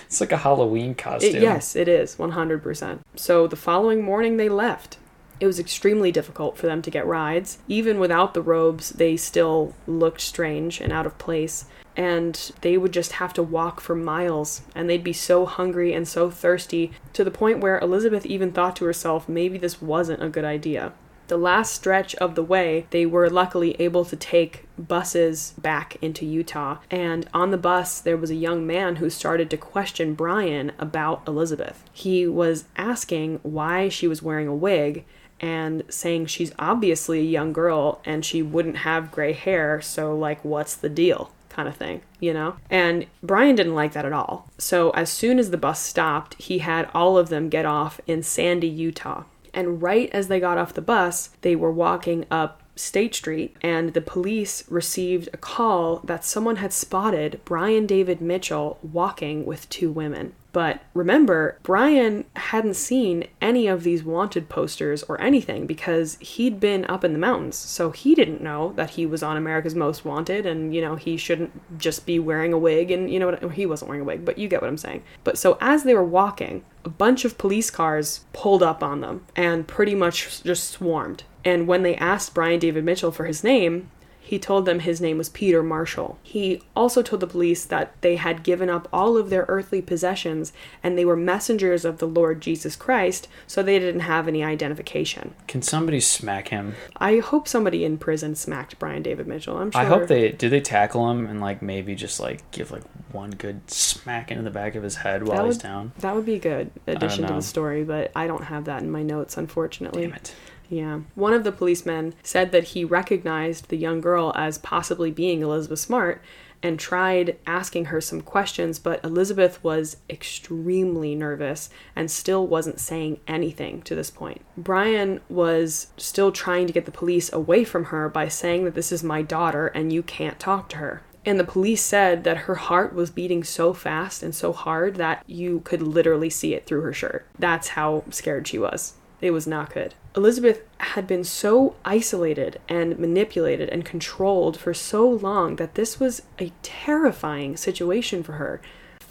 It's like a Halloween costume. It, yes, it is, 100%. So the following morning they left. It was extremely difficult for them to get rides. Even without the robes, they still looked strange and out of place. And they would just have to walk for miles, and they'd be so hungry and so thirsty to the point where Elizabeth even thought to herself, maybe this wasn't a good idea. The last stretch of the way, they were luckily able to take buses back into Utah. And on the bus, there was a young man who started to question Brian about Elizabeth. He was asking why she was wearing a wig and saying she's obviously a young girl and she wouldn't have gray hair, so, like, what's the deal? Kind of thing, you know? And Brian didn't like that at all. So as soon as the bus stopped, he had all of them get off in Sandy, Utah. And right as they got off the bus, they were walking up State Street, and the police received a call that someone had spotted Brian David Mitchell walking with two women. But remember, Brian hadn't seen any of these wanted posters or anything because he'd been up in the mountains. So he didn't know that he was on America's Most Wanted and, you know, he shouldn't just be wearing a wig and, you know what, he wasn't wearing a wig, but you get what I'm saying. But so as they were walking, a bunch of police cars pulled up on them and pretty much just swarmed. And when they asked Brian David Mitchell for his name, he told them his name was Peter Marshall. He also told the police that they had given up all of their earthly possessions and they were messengers of the Lord Jesus Christ, so they didn't have any identification. Can somebody smack him? I hope somebody in prison smacked Brian David Mitchell. I'm sure. I hope they did. They tackle him and like maybe just like give like one good smack into the back of his head while That he's down. That would be a good addition to the story, but I don't have that in my notes, unfortunately. Damn it. Yeah. One of the policemen said that he recognized the young girl as possibly being Elizabeth Smart and tried asking her some questions, but Elizabeth was extremely nervous and still wasn't saying anything to this point. Brian was still trying to get the police away from her by saying that this is my daughter and you can't talk to her. And the police said that her heart was beating so fast and so hard that you could literally see it through her shirt. That's how scared she was. It was not good. Elizabeth had been so isolated and manipulated and controlled for so long that this was a terrifying situation for her.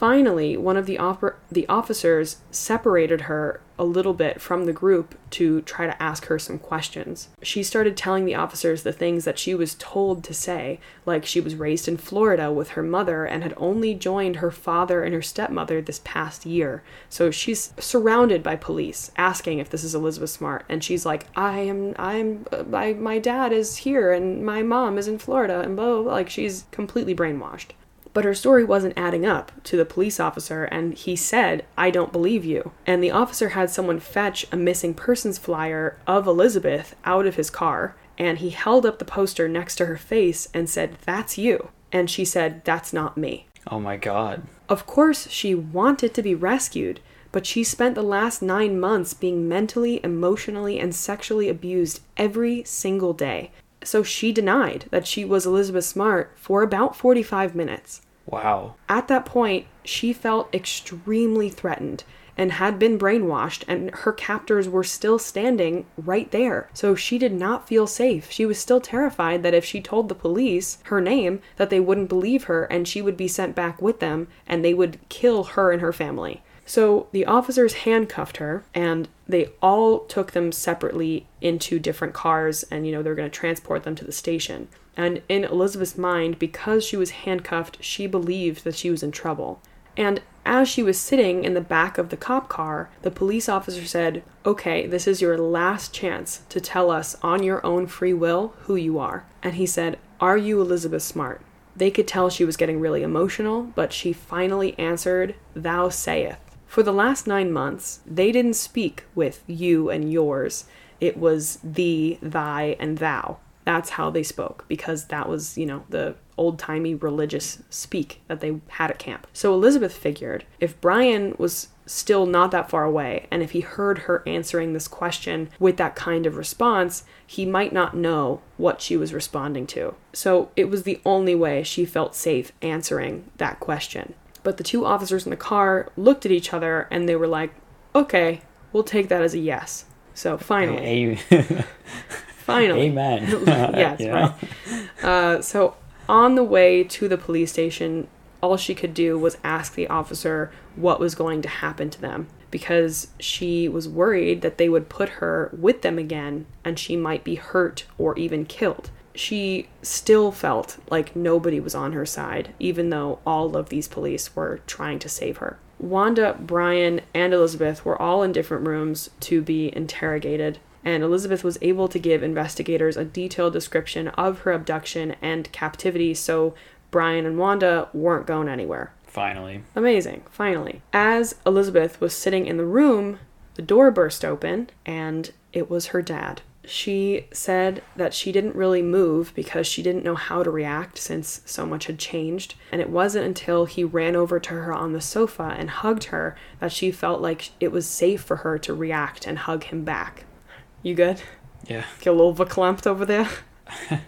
Finally, one of the oper- the officers separated her a little bit from the group to try to ask her some questions. She started telling the officers the things that she was told to say, like she was raised in Florida with her mother and had only joined her father and her stepmother this past year. So she's surrounded by police asking if this is Elizabeth Smart and she's like, "I am I'm my my dad is here and my mom is in Florida and blah blah, blah. like she's completely brainwashed. But her story wasn't adding up to the police officer, and he said, I don't believe you. And the officer had someone fetch a missing persons flyer of Elizabeth out of his car, and he held up the poster next to her face and said, That's you. And she said, That's not me. Oh my god. Of course, she wanted to be rescued, but she spent the last nine months being mentally, emotionally, and sexually abused every single day. So she denied that she was Elizabeth Smart for about 45 minutes. Wow. At that point, she felt extremely threatened and had been brainwashed, and her captors were still standing right there. So she did not feel safe. She was still terrified that if she told the police her name, that they wouldn't believe her and she would be sent back with them and they would kill her and her family. So the officers handcuffed her and they all took them separately into different cars and you know they're going to transport them to the station. And in Elizabeth's mind, because she was handcuffed, she believed that she was in trouble. And as she was sitting in the back of the cop car, the police officer said, Okay, this is your last chance to tell us on your own free will who you are. And he said, Are you Elizabeth Smart? They could tell she was getting really emotional, but she finally answered, Thou sayest. For the last nine months, they didn't speak with you and yours. It was thee, thy, and thou. That's how they spoke because that was, you know, the old timey religious speak that they had at camp. So Elizabeth figured if Brian was still not that far away, and if he heard her answering this question with that kind of response, he might not know what she was responding to. So it was the only way she felt safe answering that question. But the two officers in the car looked at each other and they were like, okay, we'll take that as a yes. So finally, finally. Amen. yes, know? right. Uh, so on the way to the police station, all she could do was ask the officer what was going to happen to them because she was worried that they would put her with them again and she might be hurt or even killed. She still felt like nobody was on her side, even though all of these police were trying to save her. Wanda, Brian, and Elizabeth were all in different rooms to be interrogated, and Elizabeth was able to give investigators a detailed description of her abduction and captivity, so Brian and Wanda weren't going anywhere. Finally. Amazing, finally. As Elizabeth was sitting in the room, the door burst open, and it was her dad. She said that she didn't really move because she didn't know how to react since so much had changed. And it wasn't until he ran over to her on the sofa and hugged her that she felt like it was safe for her to react and hug him back. You good? Yeah. Get a little verklempt over there?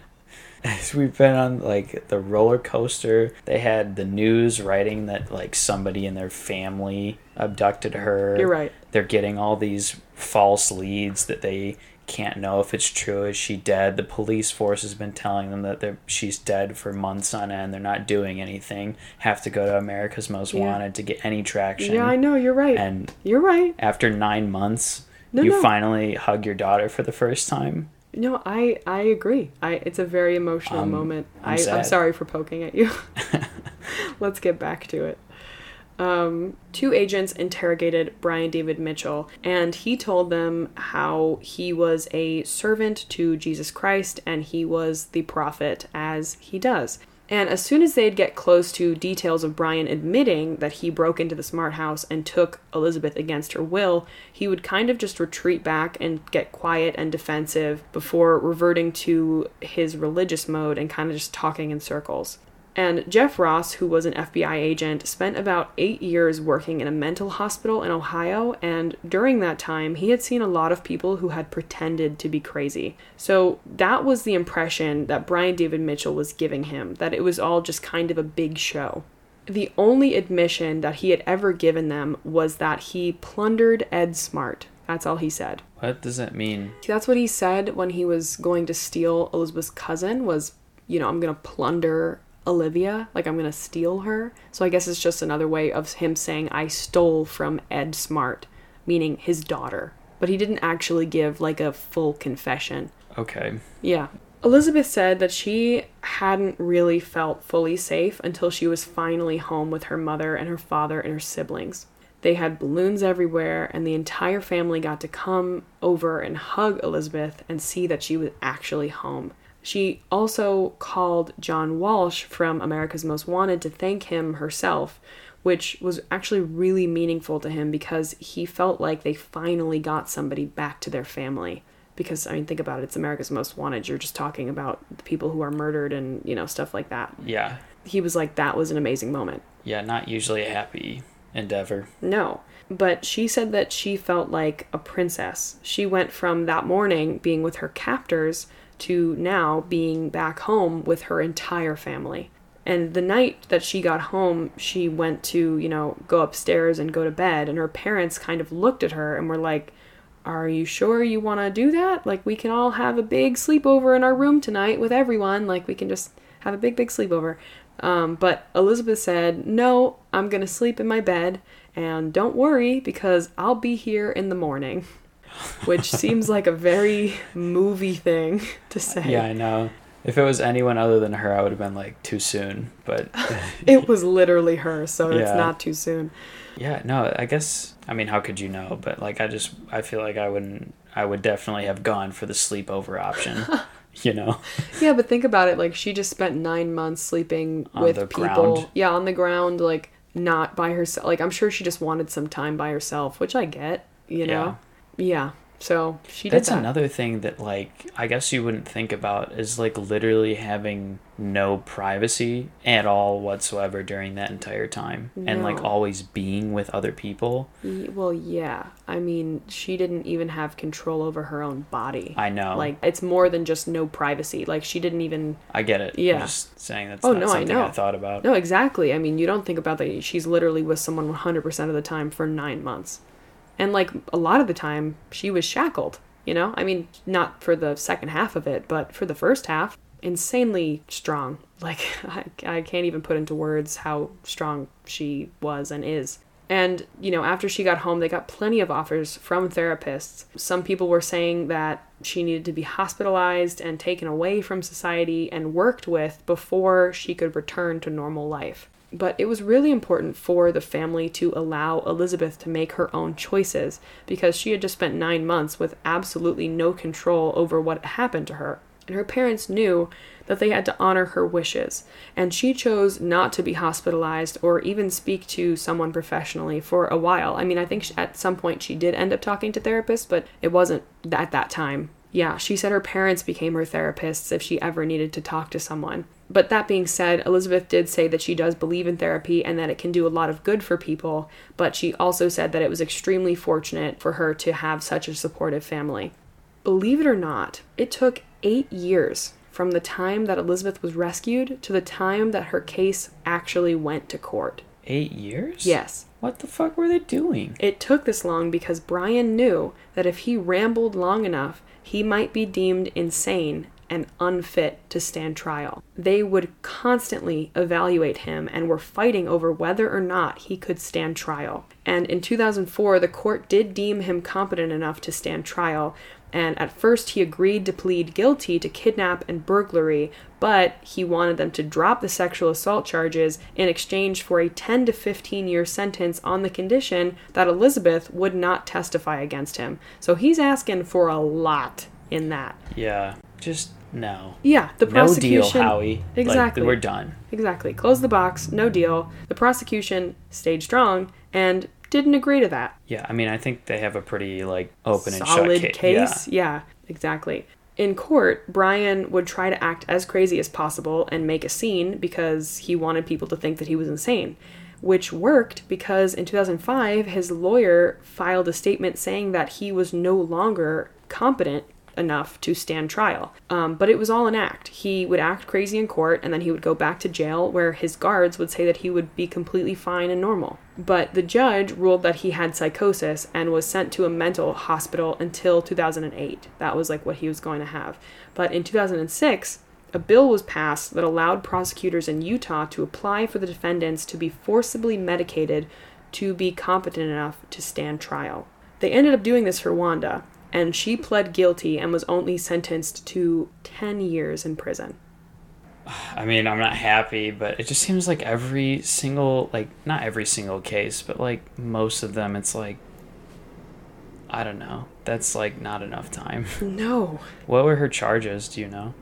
As we've been on like the roller coaster. They had the news writing that like somebody in their family abducted her. You're right. They're getting all these false leads that they can't know if it's true. Is she dead? The police force has been telling them that they're, she's dead for months on end. They're not doing anything. Have to go to America's Most Yeah. Wanted to get any traction. Yeah, I know, you're right. And You're right. after nine months, No, you no. finally hug your daughter for the first time. No, I I agree. I it's a very emotional Um, moment. I'm I, I'm sorry for poking at you. Let's get back to it. Um, two agents interrogated Brian David Mitchell, and he told them how he was a servant to Jesus Christ and he was the prophet, as he does. And as soon as they'd get close to details of Brian admitting that he broke into the smart house and took Elizabeth against her will, he would kind of just retreat back and get quiet and defensive before reverting to his religious mode and kind of just talking in circles. And Jeff Ross, who was an FBI agent, spent about eight years working in a mental hospital in Ohio, and during that time, he had seen a lot of people who had pretended to be crazy. So that was the impression that Brian David Mitchell was giving him, that it was all just kind of a big show. The only admission that he had ever given them was that he plundered Ed Smart. That's all he said. What does that mean? That's what he said when he was going to steal Elizabeth's cousin was, you know, I'm going to plunder Olivia, like I'm to steal her. So I guess it's just another way of him saying I stole from Ed Smart, meaning his daughter. But he didn't actually give like a full confession. Okay. Yeah. Elizabeth said that she hadn't really felt fully safe until she was finally home with her mother and her father and her siblings. They had balloons everywhere, and the entire family got to come over and hug Elizabeth and see that she was actually home. She also called John Walsh from America's Most Wanted to thank him herself, which was actually really meaningful to him because he felt like they finally got somebody back to their family. Because I mean think about it it's America's Most Wanted. You're just talking about the people who are murdered and you know stuff like that. Yeah. he was like that was an amazing moment. Yeah, not usually a happy endeavor. no. But she said that she felt like a princess. She went from that morning being with her captors to now being back home with her entire family And the night that she got home, she went to, you know, go upstairs and go to bed. And her parents kind of looked at her and were like, Are you sure you want to do that? Like, we can all have a big sleepover in our room tonight with everyone. Like, we can just have a big, big sleepover. Um, but Elizabeth said, No, I'm going to sleep in my bed. And don't worry because I'll be here in the morning. Which seems like a very movie thing to say. Yeah, I know. If it was anyone other than her, I would have been like too soon. But It was literally her, so it's not too soon. yeah, no, I guess I mean, how could you know? But like, I just I feel like I wouldn't. I would definitely have gone for the sleepover option. you know, Yeah, but think about it. Like she just spent nine months sleeping On with the people. ground. Yeah, on the ground, like not by herself. Like I'm sure she just wanted some time by herself, which I get. You know. Yeah. So she did That's that. another thing that like I guess you wouldn't think about is like literally having no privacy at all whatsoever during that entire time and like always being with other people. Well, yeah. I mean, she didn't even have control over her own body. I know. Like it's more than just no privacy. Like she didn't even I get it. Yeah. I'm just saying that's Oh, no, I something I, know. thought about. No, exactly. I mean, you don't think about that. She's literally with someone 100% of the time for nine months. And, like, a lot of the time, she was shackled, you know? I mean, not for the second half of it, but for the first half, insanely strong. Like, I, I can't even put into words how strong she was and is. And, you know, after she got home, they got plenty of offers from therapists. Some people were saying that she needed to be hospitalized and taken away from society and worked with before she could return to normal life. But it was really important for the family to allow Elizabeth to make her own choices because she had just spent nine months with absolutely no control over what happened to her. And her parents knew that they had to honor her wishes, and she chose not to be hospitalized or even speak to someone professionally for a while. I mean, I think at some point she did end up talking to therapists, but it wasn't at that time. Yeah, she said her parents became her therapists if she ever needed to talk to someone. But that being said, Elizabeth did say that she does believe in therapy and that it can do a lot of good for people, but she also said that it was extremely fortunate for her to have such a supportive family. Believe it or not, it took eight years from the time that Elizabeth was rescued to the time that her case actually went to court. Eight years? Yes. What the fuck were they doing? It took this long because Brian knew that if he rambled long enough, he might be deemed insane and unfit to stand trial. They would constantly evaluate him and were fighting over whether or not he could stand trial. And in 2004, the court did deem him competent enough to stand trial. And at first, he agreed to plead guilty to kidnap and burglary, but he wanted them to drop the sexual assault charges in exchange for a 10 to 15 year sentence on the condition that Elizabeth would not testify against him. So he's asking for a lot in that. Yeah. Just no. Yeah, the prosecution. No deal. Howie. Exactly. Like, we're done. Exactly. Close the box, no deal. The prosecution stayed strong and didn't agree to that. Yeah, I mean, I think they have a pretty like open and Solid shut ca- case. Yeah, exactly. In court, Brian would try to act as crazy as possible and make a scene because he wanted people to think that he was insane. Which worked because in 2005, his lawyer filed a statement saying that he was no longer competent enough to stand trial. Um, but it was all an act. He would act crazy in court and then he would go back to jail where his guards would say that he would be completely fine and normal. But the judge ruled that he had psychosis and was sent to a mental hospital until 2008. That was like what he was going to have. But in 2006, a bill was passed that allowed prosecutors in Utah to apply for the defendants to be forcibly medicated to be competent enough to stand trial. They ended up doing this for Wanda, and she pled guilty and was only sentenced to 10 years in prison. I mean, I'm not happy, but it just seems like every single, like, not every single case, but like most of them, it's like, I don't know. That's like not enough time. No. what were her charges? Do you know?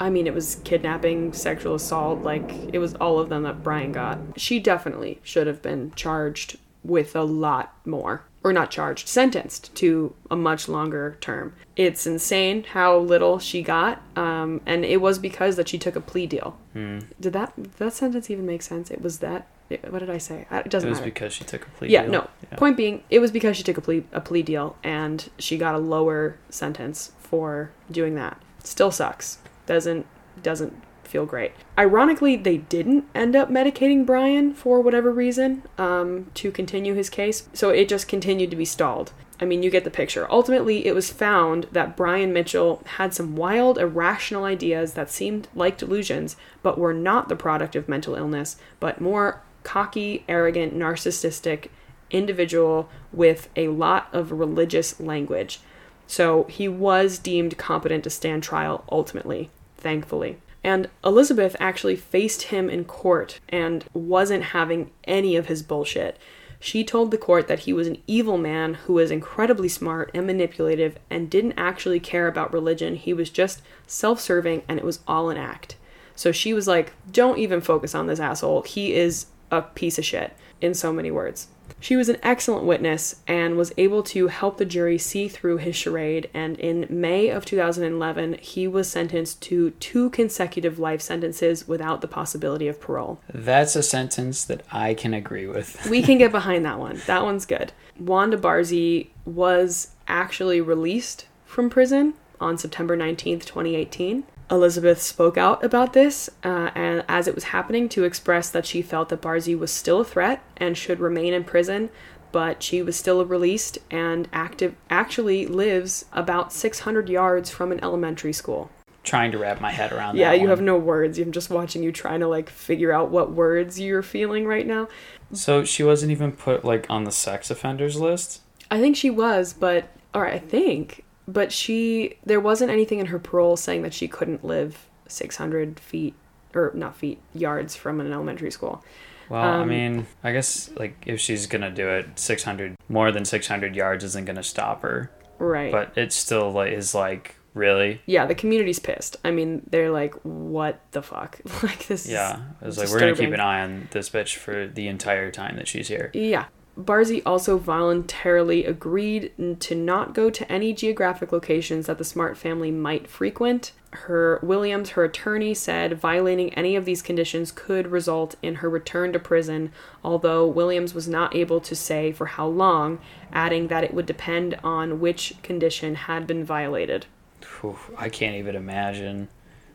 I mean, it was kidnapping, sexual assault, like, it was all of them that Brian got. She definitely should have been charged with a lot more. Or not charged, sentenced to a much longer term. It's insane how little she got, um, and it was because that she took a plea deal. Did that that sentence even make sense? It was that. What did I say? It It doesn't It was matter. because she took a plea. Yeah, deal. no. Yeah. Point being, it was because she took a plea a plea deal and she got a lower sentence for doing that. Still sucks. Doesn't doesn't feel great. Ironically, they didn't end up medicating Brian for whatever reason um, to continue his case, so it just continued to be stalled. I mean, you get the picture. Ultimately, it was found that Brian Mitchell had some wild, irrational ideas that seemed like delusions, but were not the product of mental illness, but more cocky, arrogant, narcissistic individual with a lot of religious language. So he was deemed competent to stand trial ultimately, thankfully. And Elizabeth actually faced him in court and wasn't having any of his bullshit. She told the court that he was an evil man who was incredibly smart and manipulative and didn't actually care about religion. He was just self serving and it was all an act. So she was like, don't even focus on this asshole. He is a piece of shit, in so many words. She was an excellent witness and was able to help the jury see through his charade. And in May of 2011, he was sentenced to two consecutive life sentences without the possibility of parole. That's a sentence that I can agree with. We can get behind that one. That one's good. Wanda Barzee was actually released from prison on September 19th, 2018. Elizabeth spoke out about this uh, and as it was happening to express that she felt that Barzee was still a threat and should remain in prison, but she was still released and active actually lives about 600 yards from an elementary school. Trying to wrap my head around that. Yeah, you one. have no words. I'm just watching you trying to like figure out what words you're feeling right now. So she wasn't even put like on the sex offenders list. I think she was, but or I think, but she there wasn't anything in her parole saying that she couldn't live 600 feet or not feet yards from an elementary school. Well, I Um, mean, I guess like if she's gonna do it, six hundred more than six hundred yards isn't gonna stop her. Right. But it still like is like really. yeah, the community's pissed. I mean, they're like, "What the fuck?" like this. Yeah, it's like we're gonna keep an eye on this bitch for the entire time that she's here. Yeah. Barzee also voluntarily agreed to not go to any geographic locations that the Smart family might frequent. Her Williams, her attorney, said violating any of these conditions could result in her return to prison, although Williams was not able to say for how long, adding that it would depend on which condition had been violated. I can't even imagine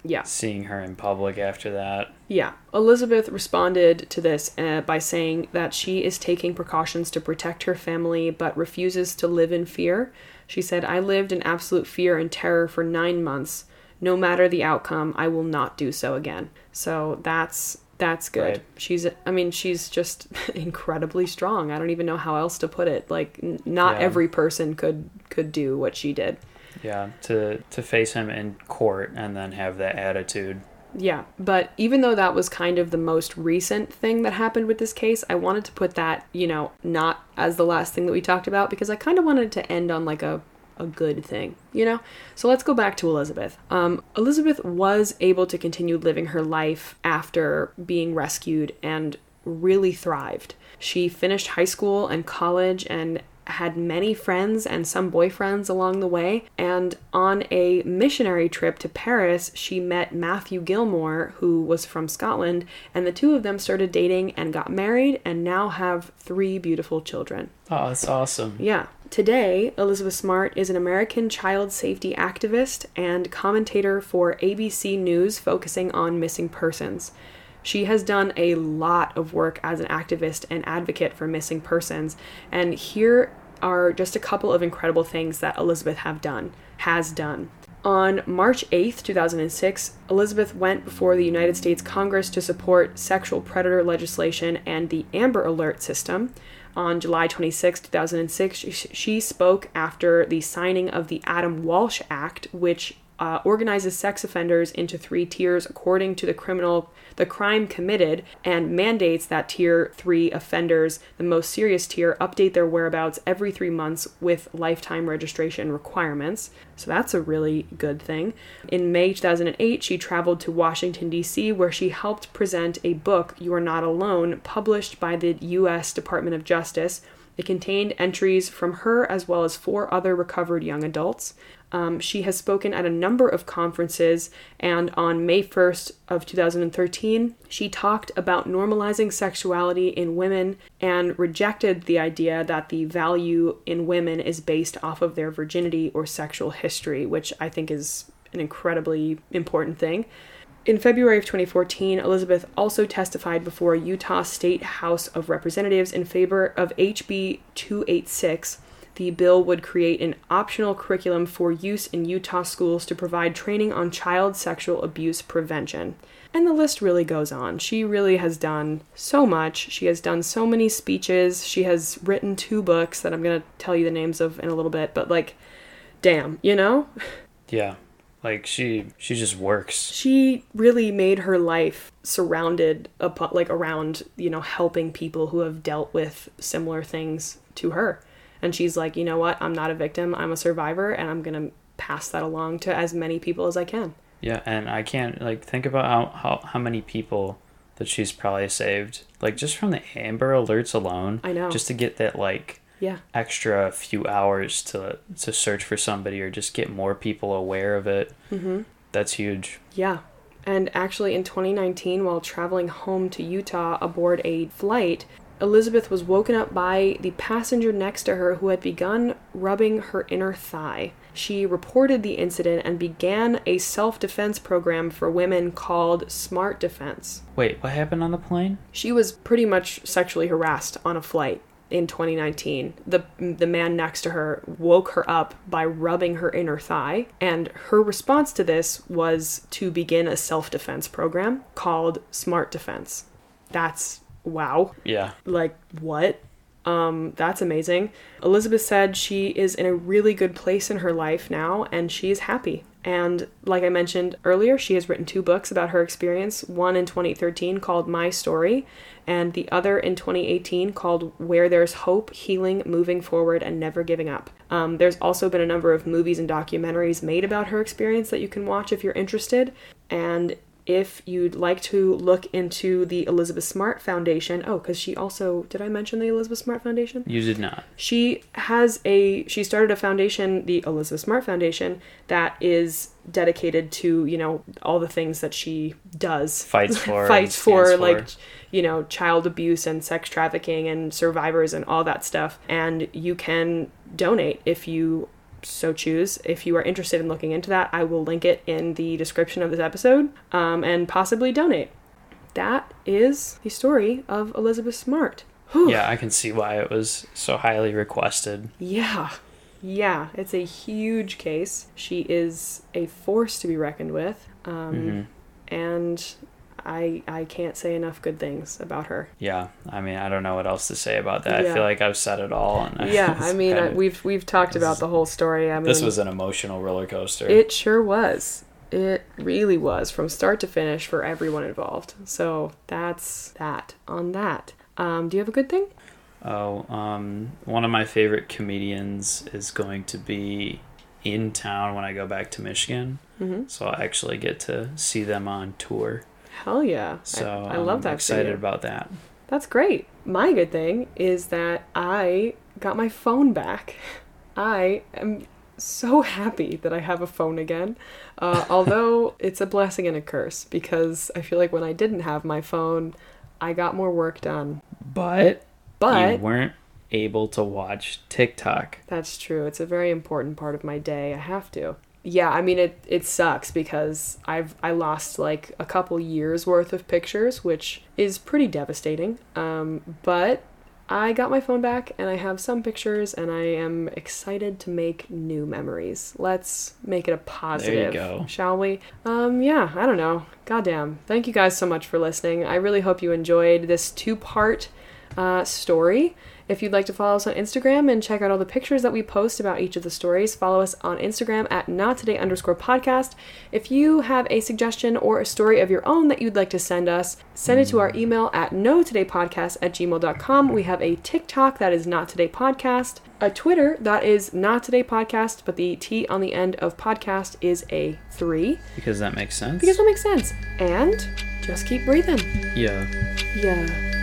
Yeah. seeing her in public after that. Yeah. Elizabeth responded to this uh, by saying that she is taking precautions to protect her family but refuses to live in fear. She said, I lived in absolute fear and terror for nine months. No matter the outcome, I will not do so again. So that's that's good. Right. She's I mean she's just incredibly strong. I don't even know how else to put it. Like n- not Yeah. every person could could do what she did. Yeah, to to face him in court and then have that attitude. Yeah, but even though that was kind of the most recent thing that happened with this case, I wanted to put that, you know, not as the last thing that we talked about because I kind of wanted to end on like a a good thing, you know? So let's go back to Elizabeth. Um, Elizabeth was able to continue living her life after being rescued and really thrived. She finished high school and college and had many friends and some boyfriends along the way. And on a missionary trip to Paris, she met Matthew Gilmour, who was from Scotland, and the two of them started dating and got married and now have three beautiful children. Oh, that's awesome. Yeah. Today, Elizabeth Smart is an American child safety activist and commentator for ABC News focusing on missing persons. She has done a lot of work as an activist and advocate for missing persons, and here are just a couple of incredible things that Elizabeth have done, has done. On March 8th, 2006, Elizabeth went before the United States Congress to support sexual predator legislation and the Amber Alert system. On July 26, 2006, she, she spoke after the signing of the Adam Walsh Act, which uh, organizes sex offenders into three tiers according to the criminal the crime committed and mandates that tier 3 offenders the most serious tier update their whereabouts every 3 months with lifetime registration requirements. So that's a really good thing. In May 2008 she traveled to Washington DC where she helped present a book You Are Not Alone published by the US Department of Justice. It contained entries from her as well as four other recovered young adults. Um, she has spoken at a number of conferences, and on May 1st of 2013, she talked about normalizing sexuality in women and rejected the idea that the value in women is based off of their virginity or sexual history, which I think is an incredibly important thing. In February of 2014, Elizabeth also testified before Utah State House of Representatives in favor of HB 286. The bill would create an optional curriculum for use in Utah schools to provide training on child sexual abuse prevention. And the list really goes on. She really has done so much. She has done so many speeches. She has written two books that I'm going to tell you the names of in a little bit, but like, damn, you know? Yeah. Like she she just works. she really made her life surrounded upon, like around you know helping people who have dealt with similar things to her and she's like you know what i'm not a victim i'm a survivor and i'm gonna pass that along to as many people as i can Yeah, and I can't like think about how, how how many people that she's probably saved. Like just from the Amber Alerts alone. I know. Just to get that like yeah extra few hours to to search for somebody or just get more people aware of it. Mm-hmm. That's huge. Yeah. And actually, in 2019, while traveling home to Utah aboard a flight, Elizabeth was woken up by the passenger next to her who had begun rubbing her inner thigh. She reported the incident and began a self defense program for women called Smart Defense. Wait, what happened on the plane? She was pretty much sexually harassed on a flight in 2019. The the man next to her woke her up by rubbing her inner thigh, and her response to this was to begin a self-defense program called Smart Defense. That's wow. Yeah. Like what? Um, that's amazing. Elizabeth said she is in a really good place in her life now and she is happy. And like I mentioned earlier, she has written two books about her experience one in 2013 called My Story, and the other in 2018 called Where There's Hope Healing, Moving Forward, and Never Giving Up. Um, there's also been a number of movies and documentaries made about her experience that you can watch if you're interested. And if you'd like to look into the Elizabeth Smart Foundation, oh, because she also, did I mention the Elizabeth Smart Foundation? You did not. She has a she started a foundation, the Elizabeth Smart Foundation, that is dedicated to, you know, all the things that she does. Fights for fights for like for. you know, child abuse and sex trafficking and survivors and all that stuff. And you can donate if you so choose. If you are interested in looking into that, I will link it in the description of this episode um, and possibly donate. That is the story of Elizabeth Smart. Whew. Yeah, I can see why it was so highly requested. Yeah. Yeah, it's a huge case. She is a force to be reckoned with. Um, And I I can't say enough good things about her. Yeah, I mean, I don't know what else to say about that. I feel like I've said it all. And Yeah, I mean, uh, we've we've talked about the whole story. I mean, this was an emotional roller coaster. it sure was. It really was from start to finish for everyone involved. So that's that on that. Um, do you have a good thing? Oh, um, one of my favorite comedians is going to be in town when I go back to Michigan. Mm-hmm. So I'll actually get to see them on tour. Hell yeah! So I, I love I'm that. excited about that. That's great. My good thing is that I got my phone back. I am so happy that I have a phone again. Uh, although it's a blessing and a curse because I feel like when I didn't have my phone, I got more work done. But, But you weren't able to watch TikTok. That's true. It's a very important part of my day. I have to. Yeah, I mean it it sucks because I've I lost like a couple years worth of pictures, which is pretty devastating. Um, but I got my phone back and I have some pictures and I am excited to make new memories. Let's make it a positive, go. shall we? Um, yeah, I don't know. Goddamn. Thank you guys so much for listening. I really hope you enjoyed this two-part uh, story. If you'd like to follow us on Instagram and check out all the pictures that we post about each of the stories, follow us on Instagram at not today underscore podcast. If you have a suggestion or a story of your own that you'd like to send us, send it to our email at no today podcast at gmail.com. We have a TikTok that is not today podcast, a Twitter that is not today podcast, but the T on the end of podcast is a three Because that makes sense. because that makes sense. And just keep breathing. yeah. Yeah.